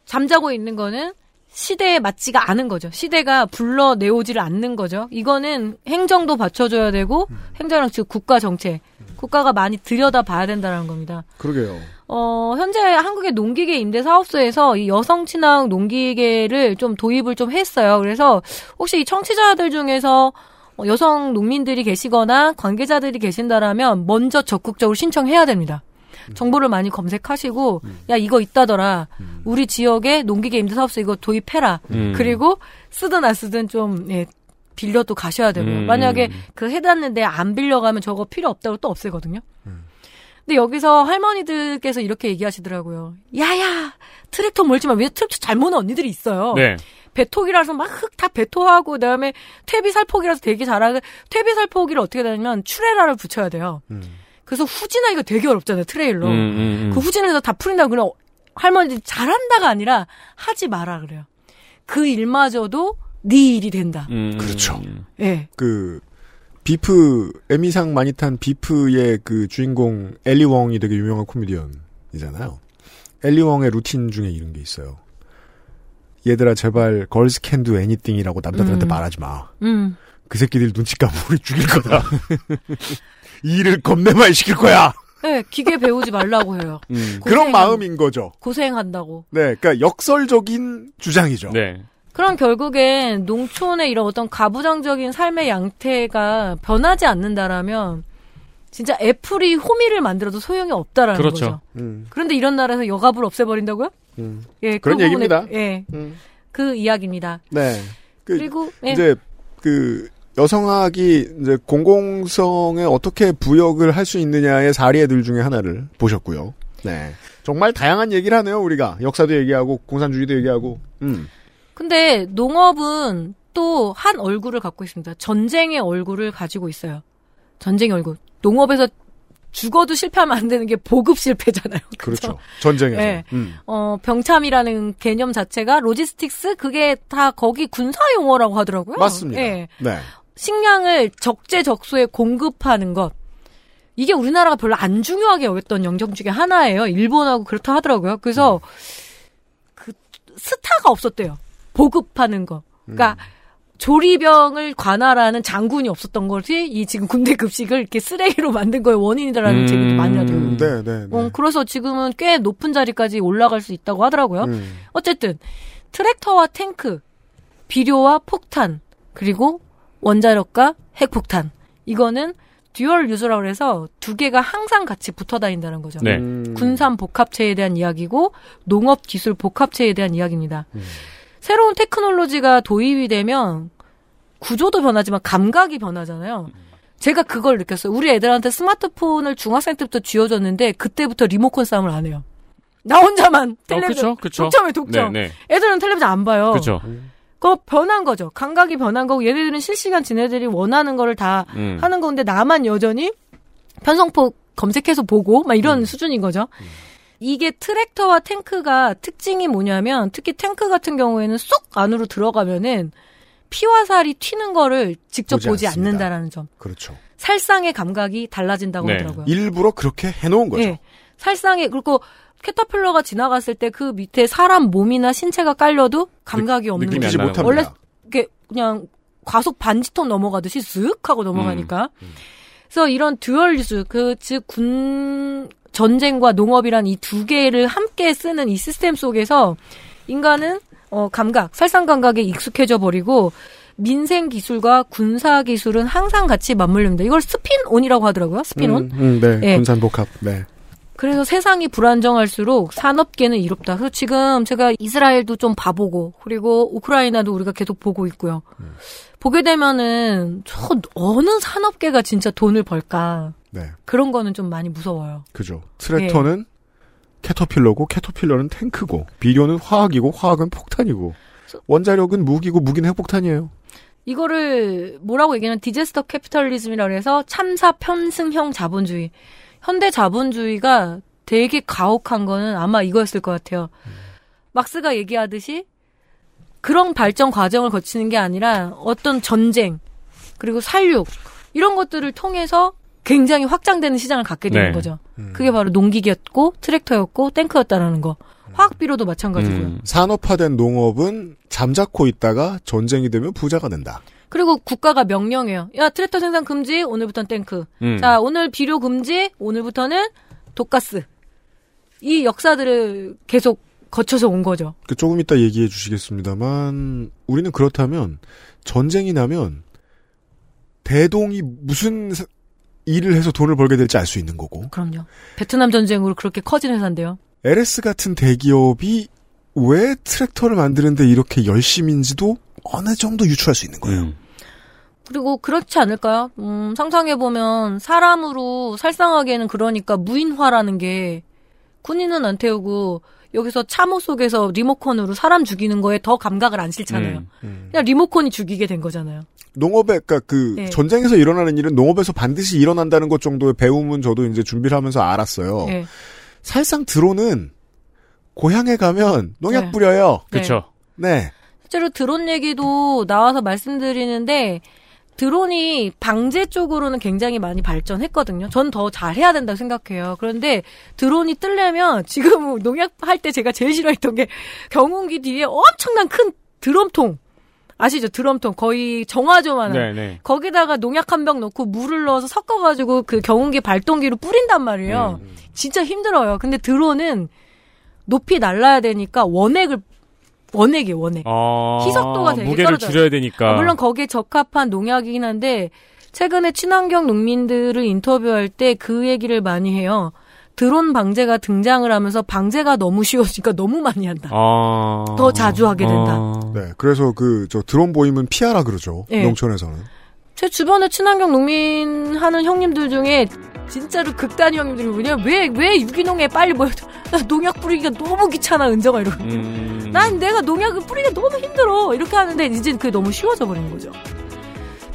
잠자고 있는 거는 시대에 맞지가 않은 거죠. 시대가 불러내오지를 않는 거죠. 이거는 행정도 받쳐줘야 되고 행정랑 즉 국가 정책, 국가가 많이 들여다 봐야 된다는 겁니다. 그러게요. 어, 현재 한국의 농기계 임대 사업소에서 이 여성 친화 농기계를 좀 도입을 좀 했어요. 그래서 혹시 이 청취자들 중에서 어, 여성 농민들이 계시거나 관계자들이 계신다라면 먼저 적극적으로 신청해야 됩니다. 정보를 많이 검색하시고 야 이거 있다더라 우리 지역에 농기계 임대 사업소 이거 도입해라 음. 그리고 쓰든 안 쓰든 좀 예, 빌려 또 가셔야 되고요 음. 만약에 그 해놨는데 안 빌려가면 저거 필요 없다고 또 없애거든요 근데 여기서 할머니들께서 이렇게 얘기하시더라고요 야야 트랙터 몰지 마 왜 트랙터 잘 모는 언니들이 있어요 네. 배토기라서 막 흙 다 배토하고 그다음에 퇴비 살포기라서 되게 잘하고 퇴비 살포기를 어떻게 되냐면 추레라를 붙여야 돼요. 그래서 후진하기가 되게 어렵잖아요 트레일러. 음, 음, 음. 그 후진해서 다 풀린다고 그냥 할머니들이 잘한다가 아니라 하지 마라 그래요. 그 일마저도 네 일이 된다. 음. 그렇죠. 예. 그 Beef 에미상 많이 탄 Beef의 그 주인공 엘리 웡이 되게 유명한 코미디언이잖아요. 엘리 웡의 루틴 중에 이런 게 있어요. 얘들아 제발 girls can do anything이라고 남자들한테 음. 말하지 마. 음. 그 새끼들 눈치 까면 우리 죽일 거다. 이 일을 겁내 많이 시킬 거야. 네, 기계 배우지 말라고 해요. 음. 그런 고생한- 마음인 거죠. 고생한다고. 네, 그러니까 역설적인 주장이죠. 네. 그럼 결국엔 농촌의 이런 어떤 가부장적인 삶의 양태가 변하지 않는다라면 진짜 애플이 호미를 만들어도 소용이 없다라는 그렇죠. 거죠. 음, 그런데 이런 나라에서 여갑을 없애버린다고요? 음. 예, 그런 그 얘기입니다. 예, 음. 그 이야기입니다. 네. 그 그리고 예, 이제 그 여성학이 이제 공공성에 어떻게 부역을 할 수 있느냐의 사례들 중에 하나를 보셨고요. 네. 정말 다양한 얘기를 하네요, 우리가. 역사도 얘기하고, 공산주의도 얘기하고. 음. 근데 농업은 또 한 얼굴을 갖고 있습니다. 전쟁의 얼굴을 가지고 있어요. 전쟁의 얼굴. 농업에서 죽어도 실패하면 안 되는 게 보급 실패잖아요. 그죠? 그렇죠. 전쟁에서. 네. 음. 어, 병참이라는 개념 자체가 logistics 그게 다 거기 군사 용어라고 하더라고요. 맞습니다. 예. 네. 식량을 적재적소에 공급하는 것. 이게 우리나라가 별로 안 중요하게 여겼던 영역 중에 하나예요. 일본하고 그렇다 하더라고요. 그래서 그 스타가 없었대요. 보급하는 거. 그러니까 조리병을 관할하는 장군이 없었던 것이 이 지금 군대 급식을 이렇게 쓰레기로 만든 거의 원인이다라는 음. 얘기도 많이 하더라고요. 음, 네, 네, 네. 어, 그래서 지금은 꽤 높은 자리까지 올라갈 수 있다고 하더라고요. 음. 어쨌든 트랙터와 탱크, 비료와 폭탄, 그리고 원자력과 핵폭탄. 이거는 dual use라고 해서 두 개가 항상 같이 붙어 다닌다는 거죠. 네. 음. 군산 복합체에 대한 이야기고 농업 기술 복합체에 대한 이야기입니다. 음. 새로운 테크놀로지가 도입이 되면 구조도 변하지만 감각이 변하잖아요. 제가 그걸 느꼈어요. 우리 애들한테 스마트폰을 중학생 때부터 쥐어줬는데 그때부터 리모컨 싸움을 안 해요. 나 혼자만 어, 텔레비전 그쵸, 그쵸. 독점에 독점. 네, 네. 애들은 텔레비전 안 봐요. 그쵸. 그거 변한 거죠. 감각이 변한 거고 얘네들은 실시간 지네들이 원하는 거를 다 음. 하는 건데 나만 여전히 편성포 검색해서 보고 막 음. 이런 수준인 거죠. 이게 트랙터와 탱크가 특징이 뭐냐면 특히 탱크 같은 경우에는 쏙 안으로 들어가면은 피와 살이 튀는 거를 직접 보지 보지. 않는다라는 점. 그렇죠. 살상의 감각이 달라진다고 네. 하더라고요. 일부러 그렇게 해놓은 거죠. 예. 살상의 그리고 캐터필러가 지나갔을 때 그 밑에 사람 몸이나 신체가 깔려도 감각이 없는 느낌이 거죠. 못합니다. 원래 이게 그냥 과속 반지톤 넘어가듯이 쓱 하고 넘어가니까. 음. 그래서 이런 dual use, 그, 즉, 군, 전쟁과 농업이란 이 두 개를 함께 쓰는 이 시스템 속에서 인간은, 어, 감각, 살상 감각에 익숙해져 버리고, 민생 기술과 군사 기술은 항상 같이 맞물립니다. 이걸 spin-on이라고 하더라고요. spin-on. 음, 음, 네. 예. 군산 복합. 네. 그래서 세상이 불안정할수록 산업계는 이롭다. 그래서 지금 제가 이스라엘도 좀 봐보고 그리고 우크라이나도 우리가 계속 보고 있고요. 보게 되면은 저 어느 산업계가 진짜 돈을 벌까 네. 그런 거는 좀 많이 무서워요. 그죠. 트랙터는 캐터필러고 캐터필러는 탱크고 비료는 화학이고 화학은 폭탄이고 원자력은 무기고 무기는 핵폭탄이에요. 이거를 뭐라고 얘기하면 disaster capitalism이라고 해서 참사 편승형 자본주의. 현대 자본주의가 되게 가혹한 거는 아마 이거였을 것 같아요. 막스가 얘기하듯이 그런 발전 과정을 거치는 게 아니라 어떤 전쟁 그리고 살육 이런 것들을 통해서 굉장히 확장되는 시장을 갖게 되는 네. 거죠. 음. 그게 바로 농기계였고 트랙터였고 탱크였다라는 거. 화학 비료도 마찬가지고요. 음. 산업화된 농업은 잠자코 있다가 전쟁이 되면 부자가 된다. 그리고 국가가 명령해요. 야, 트랙터 생산 금지, 오늘부터는 탱크. 음. 자, 오늘 비료 금지, 오늘부터는 독가스. 이 역사들을 계속 거쳐서 온 거죠. 그 조금 이따 얘기해 주시겠습니다만 우리는 그렇다면 전쟁이 나면 대동이 무슨 사- 일을 해서 돈을 벌게 될지 알 수 있는 거고 그럼요. 베트남 전쟁으로 그렇게 커진 회사인데요. LS 같은 대기업이 왜 트랙터를 만드는데 이렇게 열심인지도 어느 정도 유추할 수 있는 거예요. 그리고 그렇지 않을까요? 음, 상상해보면 사람으로 살상하기에는 그러니까 무인화라는 게 군인은 안 태우고 여기서 참호 속에서 리모컨으로 사람 죽이는 거에 더 감각을 안 싫잖아요. 그냥 리모컨이 죽이게 된 거잖아요. 농업에 그러니까 그 네. 전쟁에서 일어나는 일은 농업에서 반드시 일어난다는 것 정도의 배움은 저도 이제 준비를 하면서 알았어요. 네. 살상 드론은 고향에 가면 농약 네. 뿌려요. 네. 그쵸. 네. 실제로 드론 얘기도 나와서 말씀드리는데 드론이 방제 쪽으로는 굉장히 많이 발전했거든요. 전 더 잘해야 된다고 생각해요. 그런데 드론이 뜨려면 지금 농약 할 때 제가 제일 싫어했던 게 경운기 뒤에 엄청난 큰 드럼통 아시죠? 드럼통 거의 정화조만한 네네. 거기다가 농약 한 병 넣고 물을 넣어서 섞어가지고 그 경운기 발동기로 뿌린단 말이에요. 진짜 힘들어요. 근데 드론은 높이 날라야 되니까 원액을 원액이에요, 원액. 아, 희석도가 되게 무게를 떨어져요. 줄여야 되니까. 아, 물론 거기에 적합한 농약이긴 한데 최근에 친환경 농민들을 인터뷰할 때 그 얘기를 많이 해요. 드론 방제가 등장을 하면서 방제가 너무 쉬워지니까 너무 많이 한다. 아. 더 자주 하게 된다. 네. 그래서 그 저 드론 보이면 피하라 그러죠. 네. 농촌에서는. 제 주변에 친환경 농민 하는 형님들 중에 진짜로 극단이 형님들이 뭐냐 왜 왜 유기농에 빨리 모여 나 농약 뿌리기가 너무 귀찮아 은정아 이러고 음. 난 내가 농약을 뿌리기가 너무 힘들어 이렇게 하는데 이제 그게 너무 쉬워져 버린 거죠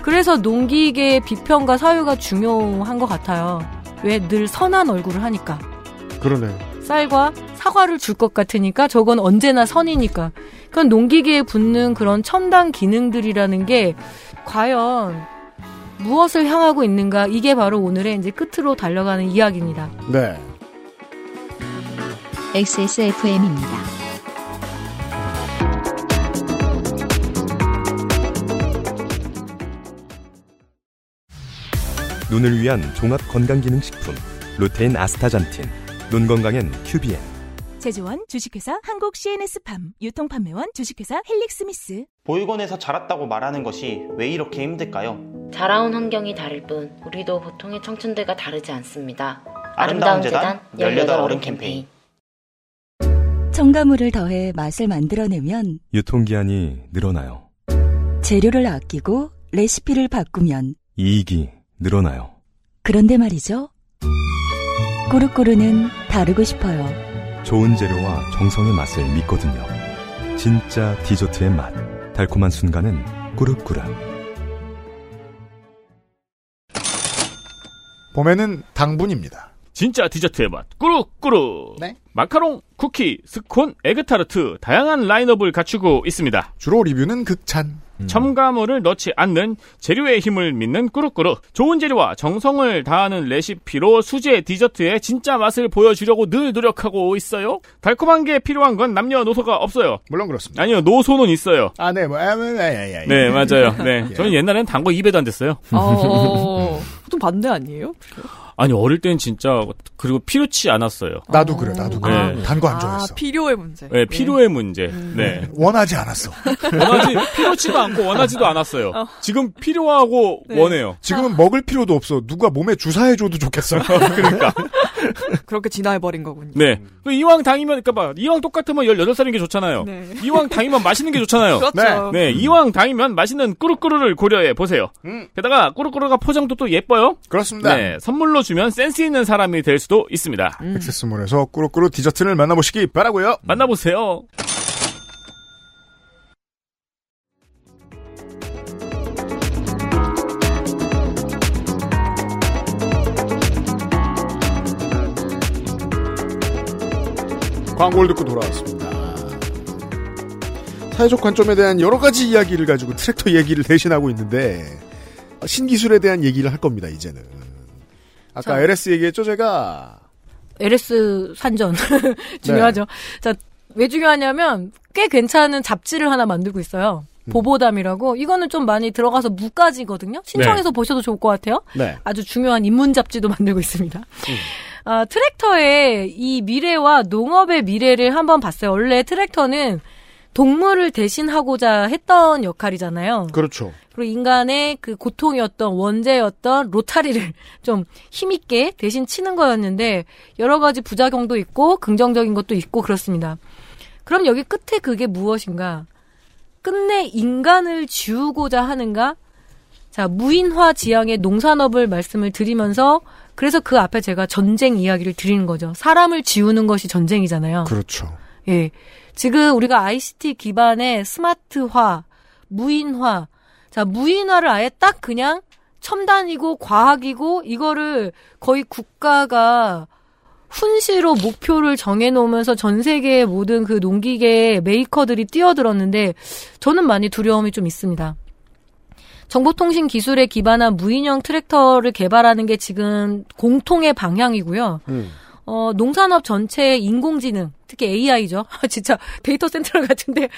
그래서 농기계의 비평과 사유가 중요한 것 같아요 왜 늘 선한 얼굴을 하니까 그러네요. 쌀과 사과를 줄 것 같으니까 저건 언제나 선이니까. 그건 농기계에 붙는 그런 첨단 기능들이라는 게 과연 무엇을 향하고 있는가 이게 바로 오늘의 이제 끝으로 달려가는 이야기입니다. 네. XSFM입니다. 눈을 위한 종합 건강기능식품 루테인 아스타잔틴 눈 건강엔 큐비엔 제조원 주식회사 한국 CNS팜 유통판매원 주식회사 헬릭스미스 보육원에서 자랐다고 말하는 것이 왜 이렇게 힘들까요? 자라온 환경이 다를 뿐 우리도 보통의 청춘들과 다르지 않습니다. 아름다운 재단 18 어른 캠페인 첨가물을 더해 맛을 만들어내면 유통기한이 늘어나요 재료를 아끼고 레시피를 바꾸면 이익이 늘어나요 그런데 말이죠. 꾸르꾸르는 다르고 싶어요. 좋은 재료와 정성의 맛을 믿거든요 진짜 디저트의 맛 달콤한 순간은 꾸르꾸르 봄에는 당분입니다. 진짜 디저트의 맛 꾸룩꾸룩 네. 마카롱, 쿠키, 스콘, 에그타르트 다양한 라인업을 갖추고 있습니다. 주로 리뷰는 극찬. 첨가물을 넣지 않는 재료의 힘을 믿는 꾸룩꾸룩 좋은 재료와 정성을 다하는 레시피로 수제 디저트의 진짜 맛을 보여주려고 늘 노력하고 있어요. 달콤한 게 필요한 건 남녀노소가 없어요. 물론 그렇습니다. 아니요 노소는 있어요. 아, 네, 뭐, 아, 아, 아, 아, 네 맞아요. 네 예. 저는 옛날엔 단 거 입에도 안 됐어요. 반대 아니에요? 아니 어릴 땐 진짜 그리고 필요치 않았어요. 나도 그래, 나도 그래. 네. 단거안 아, 좋아했어. 필요의 문제. 네, 필요의 문제. 음. 네. 원하지 않았어. 원하지 필요치도 않고 원하지도 않았어요. 어. 지금 필요하고 네. 원해요. 지금은 먹을 필요도 없어. 누가 몸에 주사해줘도 좋겠어. 그러니까. 그렇게 진화해버린 거군요. 네. 그 이왕 당이면, 그니까 봐. 이왕 똑같으면 18살인 게 좋잖아요. 네. 이왕 당이면 맛있는 게 좋잖아요. 그렇죠. 네. 이왕 당이면 맛있는 꾸루꾸루를 고려해 보세요. 게다가 꾸루꾸루가 포장도 또 예뻐요. 그렇습니다. 네. 선물로 주면 센스 있는 사람이 될 수도 있습니다. 액세스몰에서 꾸룩꾸룩 디저트를 만나보시기 바라고요 만나보세요. 광고를 듣고 돌아왔습니다. 사회적 관점에 대한 여러 가지 이야기를 가지고 트랙터 얘기를 대신하고 있는데 신기술에 대한 얘기를 할 겁니다. 이제는 아까 자. LS 얘기했죠, 제가. LS 산전 중요하죠. 자, 왜 중요하냐면 꽤 괜찮은 잡지를 하나 만들고 있어요. 음. 보보담이라고 이거는 좀 많이 들어가서 무가지거든요. 신청해서 네. 보셔도 좋을 것 같아요. 네. 아주 중요한 인문 잡지도 만들고 있습니다. 음. 아, 트랙터의 이 미래와 농업의 미래를 한번 봤어요. 원래 트랙터는 동물을 대신하고자 했던 역할이잖아요. 그렇죠. 그리고 인간의 그 고통이었던 원죄였던 로타리를 좀 힘있게 대신 치는 거였는데 여러 가지 부작용도 있고 긍정적인 것도 있고 그렇습니다. 그럼 여기 끝에 그게 무엇인가? 끝내 인간을 지우고자 하는가? 자, 무인화 지향의 농산업을 말씀을 드리면서 그래서 그 앞에 제가 전쟁 이야기를 드리는 거죠. 사람을 지우는 것이 전쟁이잖아요. 그렇죠. 예. 지금 우리가 ICT 기반의 스마트화, 무인화, 자, 무인화를 아예 딱 그냥 첨단이고 과학이고 이거를 거의 국가가 훈시로 목표를 정해놓으면서 전 세계의 모든 그 농기계 메이커들이 뛰어들었는데 저는 많이 두려움이 좀 있습니다. 정보통신 기술에 기반한 무인형 트랙터를 개발하는 게 지금 공통의 방향이고요. 음. 어, 농산업 전체의 인공지능, 특히 AI죠. 진짜 데이터 central 같은데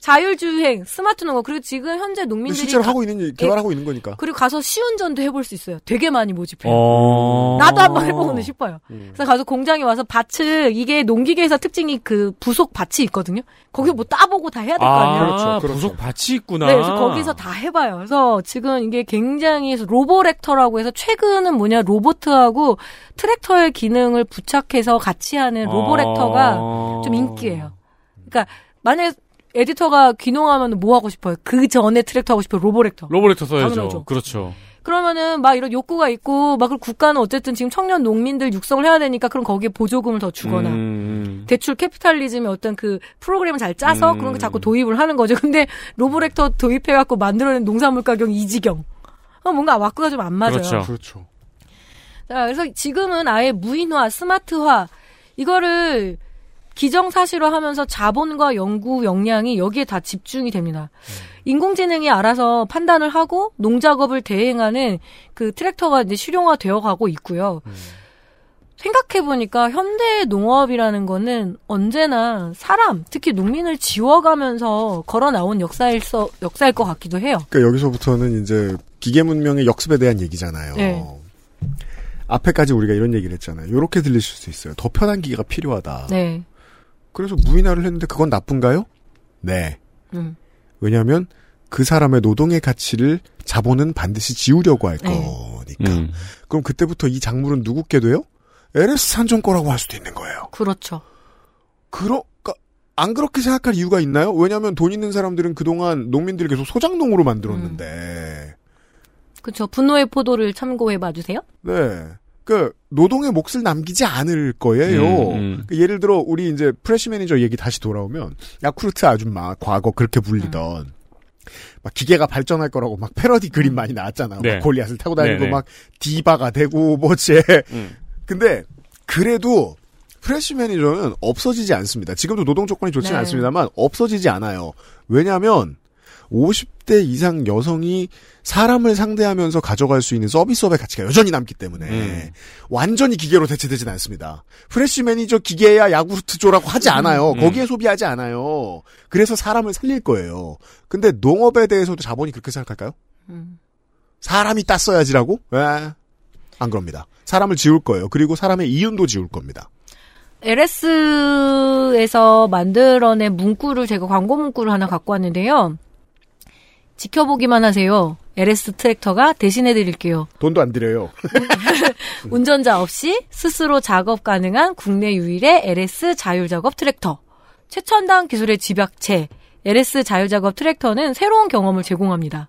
자율주행, 스마트 농업 그리고 지금 현재 농민들이 실제로 가- 하고 있는 개발하고 있는 거니까. 그리고 가서 시운전도 해볼 수 있어요. 되게 많이 모집해요. 어. 나도 한번 해보고는 싶어요. 음. 그래서 가서 공장에 와서 밭을 이게 농기계에서 특징이 그 부속 밭이 있거든요. 거기 뭐 따보고 다 해야 될 거 아니에요. 아, 부속 밭이 있구나. 네, 그래서 거기서 다 해봐요. 그래서 지금 이게 굉장히 로보렉터라고 해서 최근은 뭐냐 로보트하고 트랙터의 기능을 부착해서 같이 하는 로보렉터가 아. 좀 인기예요. 그러니까 만약에 에디터가 귀농하면 뭐 하고 싶어요? 그 전에 트랙터 하고 싶어요? 로보렉터. 로보렉터 써야죠. 당연하죠. 그렇죠. 그러면은 막 이런 욕구가 있고 막 그리고 국가는 어쨌든 지금 청년 농민들 육성을 해야 되니까 그럼 거기에 보조금을 더 주거나 음. 대출 capitalism의 어떤 그 프로그램을 잘 짜서 음. 그런 거 자꾸 도입을 하는 거죠. 근데 로보렉터 도입해 갖고 만들어낸 농산물 가격 이지경. 어, 뭔가 와꾸가 좀 안 맞아요. 그렇죠. 그렇죠. 자, 그래서 지금은 아예 무인화, 스마트화 이거를 기정사실화 하면서 자본과 연구 역량이 여기에 다 집중이 됩니다. 인공지능이 알아서 판단을 하고 농작업을 대행하는 그 트랙터가 이제 실용화 되어 가고 있고요. 생각해 보니까 현대 농업이라는 거는 언제나 사람, 특히 농민을 지워가면서 걸어 나온 역사일 서, 역사일 것 같기도 해요. 그러니까 여기서부터는 이제 기계 문명의 역습에 대한 얘기잖아요. 네. 앞에까지 우리가 이런 얘기를 했잖아요. 이렇게 들리실 수 있어요. 더 편한 기계가 필요하다. 네. 그래서 무인화를 했는데 그건 나쁜가요? 네. 음. 왜냐하면 그 사람의 노동의 가치를 자본은 반드시 지우려고 할 네. 거니까. 음. 그럼 그때부터 이 작물은 누구께 돼요? LS 산정 거라고 할 수도 있는 거예요. 그렇죠. 그러, 그안 그렇게 생각할 이유가 있나요? 왜냐하면 돈 있는 사람들은 그동안 농민들을 계속 소장농으로 만들었는데. 그렇죠. 분노의 포도를 참고해 봐 주세요. 네. 그 노동의 몫을 남기지 않을 거예요. 음, 음. 그 예를 들어 우리 이제 프레시 매니저 얘기 다시 돌아오면 야쿠르트 아줌마 과거 그렇게 불리던 막 기계가 발전할 거라고 막 패러디 그림 많이 나왔잖아요. 네. 막 골리앗을 타고 다니고 네네. 막 디바가 되고 뭐지. 음. 근데 그래도 프레시 매니저는 없어지지 않습니다. 지금도 노동 조건이 좋지는 네. 않습니다만 없어지지 않아요. 왜냐하면 50대 이상 여성이 사람을 상대하면서 가져갈 수 있는 서비스업의 가치가 여전히 남기 때문에 음. 완전히 기계로 대체되진 않습니다. 프레시 매니저 기계야 야쿠르트 줘라고 하지 않아요. 음. 거기에 소비하지 않아요. 그래서 사람을 살릴 거예요. 근데 농업에 대해서도 자본이 그렇게 생각할까요? 음. 사람이 땄어야지라고? 에, 안 그럽니다. 사람을 지울 거예요. 그리고 사람의 이윤도 지울 겁니다. LS에서 만들어낸 문구를 제가 광고 문구를 하나 갖고 왔는데요. 지켜보기만 하세요. LS 트랙터가 대신해 드릴게요. 돈도 안 드려요. 운전자 없이 스스로 작업 가능한 국내 유일의 LS 자율 작업 트랙터. 최첨단 기술의 집약체 LS 자율 작업 트랙터는 새로운 경험을 제공합니다.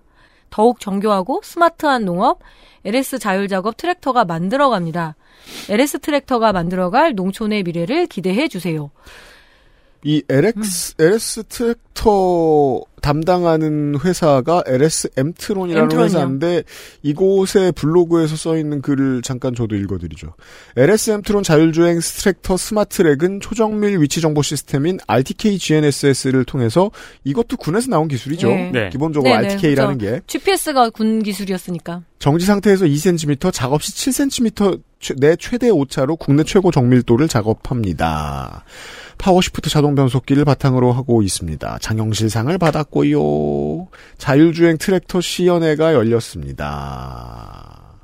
더욱 정교하고 스마트한 농업 LS 자율 작업 트랙터가 만들어 갑니다. LS 트랙터가 만들어 갈 농촌의 미래를 기대해 주세요. 이 LX, LS 트랙터 담당하는 회사가 LS 엠트론이라는 엠트론이요. 회사인데 이곳의 블로그에서 써 있는 글을 잠깐 저도 읽어드리죠. LS 엠트론 자율주행 트랙터 스마트렉은 초정밀 위치 정보 시스템인 RTK GNSS를 통해서 이것도 군에서 나온 기술이죠. 네. 네. 기본적으로 네네, RTK라는 그렇죠. 게 GPS가 군 기술이었으니까. 정지 상태에서 2cm, 작업 시 7cm 내 최대 오차로 국내 최고 정밀도를 작업합니다. power shift 자동 변속기를 바탕으로 하고 있습니다. 장영실상을 받았고요. 자율주행 트랙터 시연회가 열렸습니다.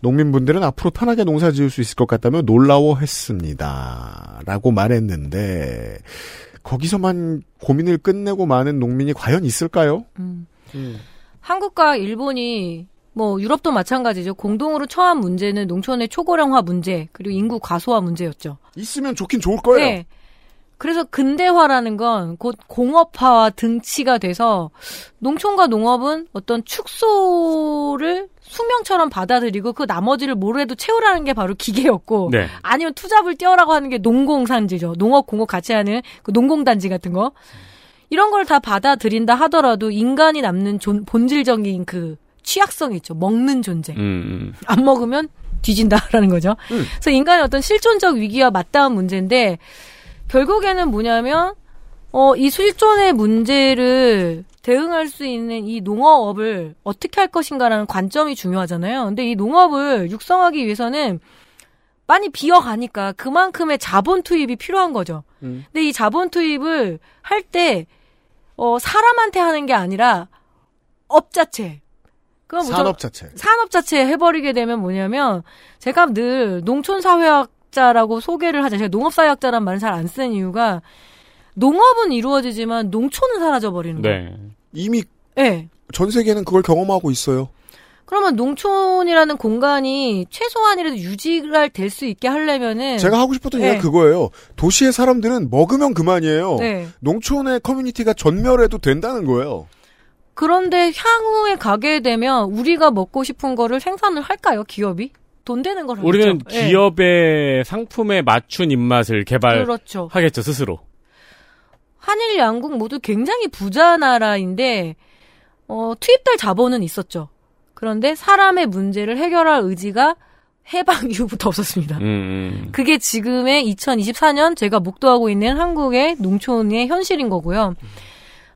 농민분들은 앞으로 편하게 농사 지을 수 있을 것 같다며 놀라워했습니다. 라고 말했는데 거기서만 고민을 끝내고 많은 농민이 과연 있을까요? 음. 한국과 일본이 뭐 유럽도 마찬가지죠. 공동으로 처한 문제는 농촌의 초고령화 문제 그리고 인구 과소화 문제였죠. 있으면 좋긴 좋을 거예요. 네. 그래서 근대화라는 건 곧 공업화와 등치가 돼서 농촌과 농업은 어떤 축소를 숙명처럼 받아들이고 그 나머지를 뭐래도 채우라는 게 바로 기계였고 네. 아니면 투잡을 떼어라고 하는 게 농공산지죠. 농업 공업 같이 하는 그 농공단지 같은 거. 이런 걸 다 받아들인다 하더라도 인간이 남는 존- 본질적인 그 취약성이 있죠. 먹는 존재. 음, 음. 안 먹으면 뒤진다라는 거죠. 그래서 인간의 어떤 실존적 위기와 맞닿은 문제인데 결국에는 뭐냐면 어, 이 실존의 문제를 대응할 수 있는 이 농업을 어떻게 할 것인가라는 관점이 중요하잖아요. 근데 이 농업을 육성하기 위해서는 많이 비어가니까 그만큼의 자본 투입이 필요한 거죠. 근데 이 자본 투입을 할 때 어, 사람한테 하는 게 아니라 업 자체. 그럼 산업 자체. 산업 자체 해버리게 되면 뭐냐면 제가 늘 농촌 사회학자라고 소개를 하지. 제가 농업 사회학자란 말은 잘 안 쓰는 이유가 농업은 이루어지지만 농촌은 사라져 버리는 거예요. 네. 이미 네. 전 세계는 그걸 경험하고 있어요. 그러면 농촌이라는 공간이 최소한이라도 유지가 될 수 있게 하려면은 제가 하고 싶었던 네. 얘기가 그거예요. 도시의 사람들은 먹으면 그만이에요. 네. 농촌의 커뮤니티가 전멸해도 된다는 거예요. 그런데 향후에 가게 되면 우리가 먹고 싶은 거를 생산을 할까요? 기업이 돈 되는 걸 하겠죠. 우리는 네. 기업의 상품에 맞춘 입맛을 개발하겠죠 그렇죠. 스스로. 한일 양국 모두 굉장히 부자 나라인데 어, 투입될 자본은 있었죠. 그런데 사람의 문제를 해결할 의지가 해방 이후부터 없었습니다. 음, 음. 그게 지금의 2024년 제가 목도하고 있는 한국의 농촌의 현실인 거고요.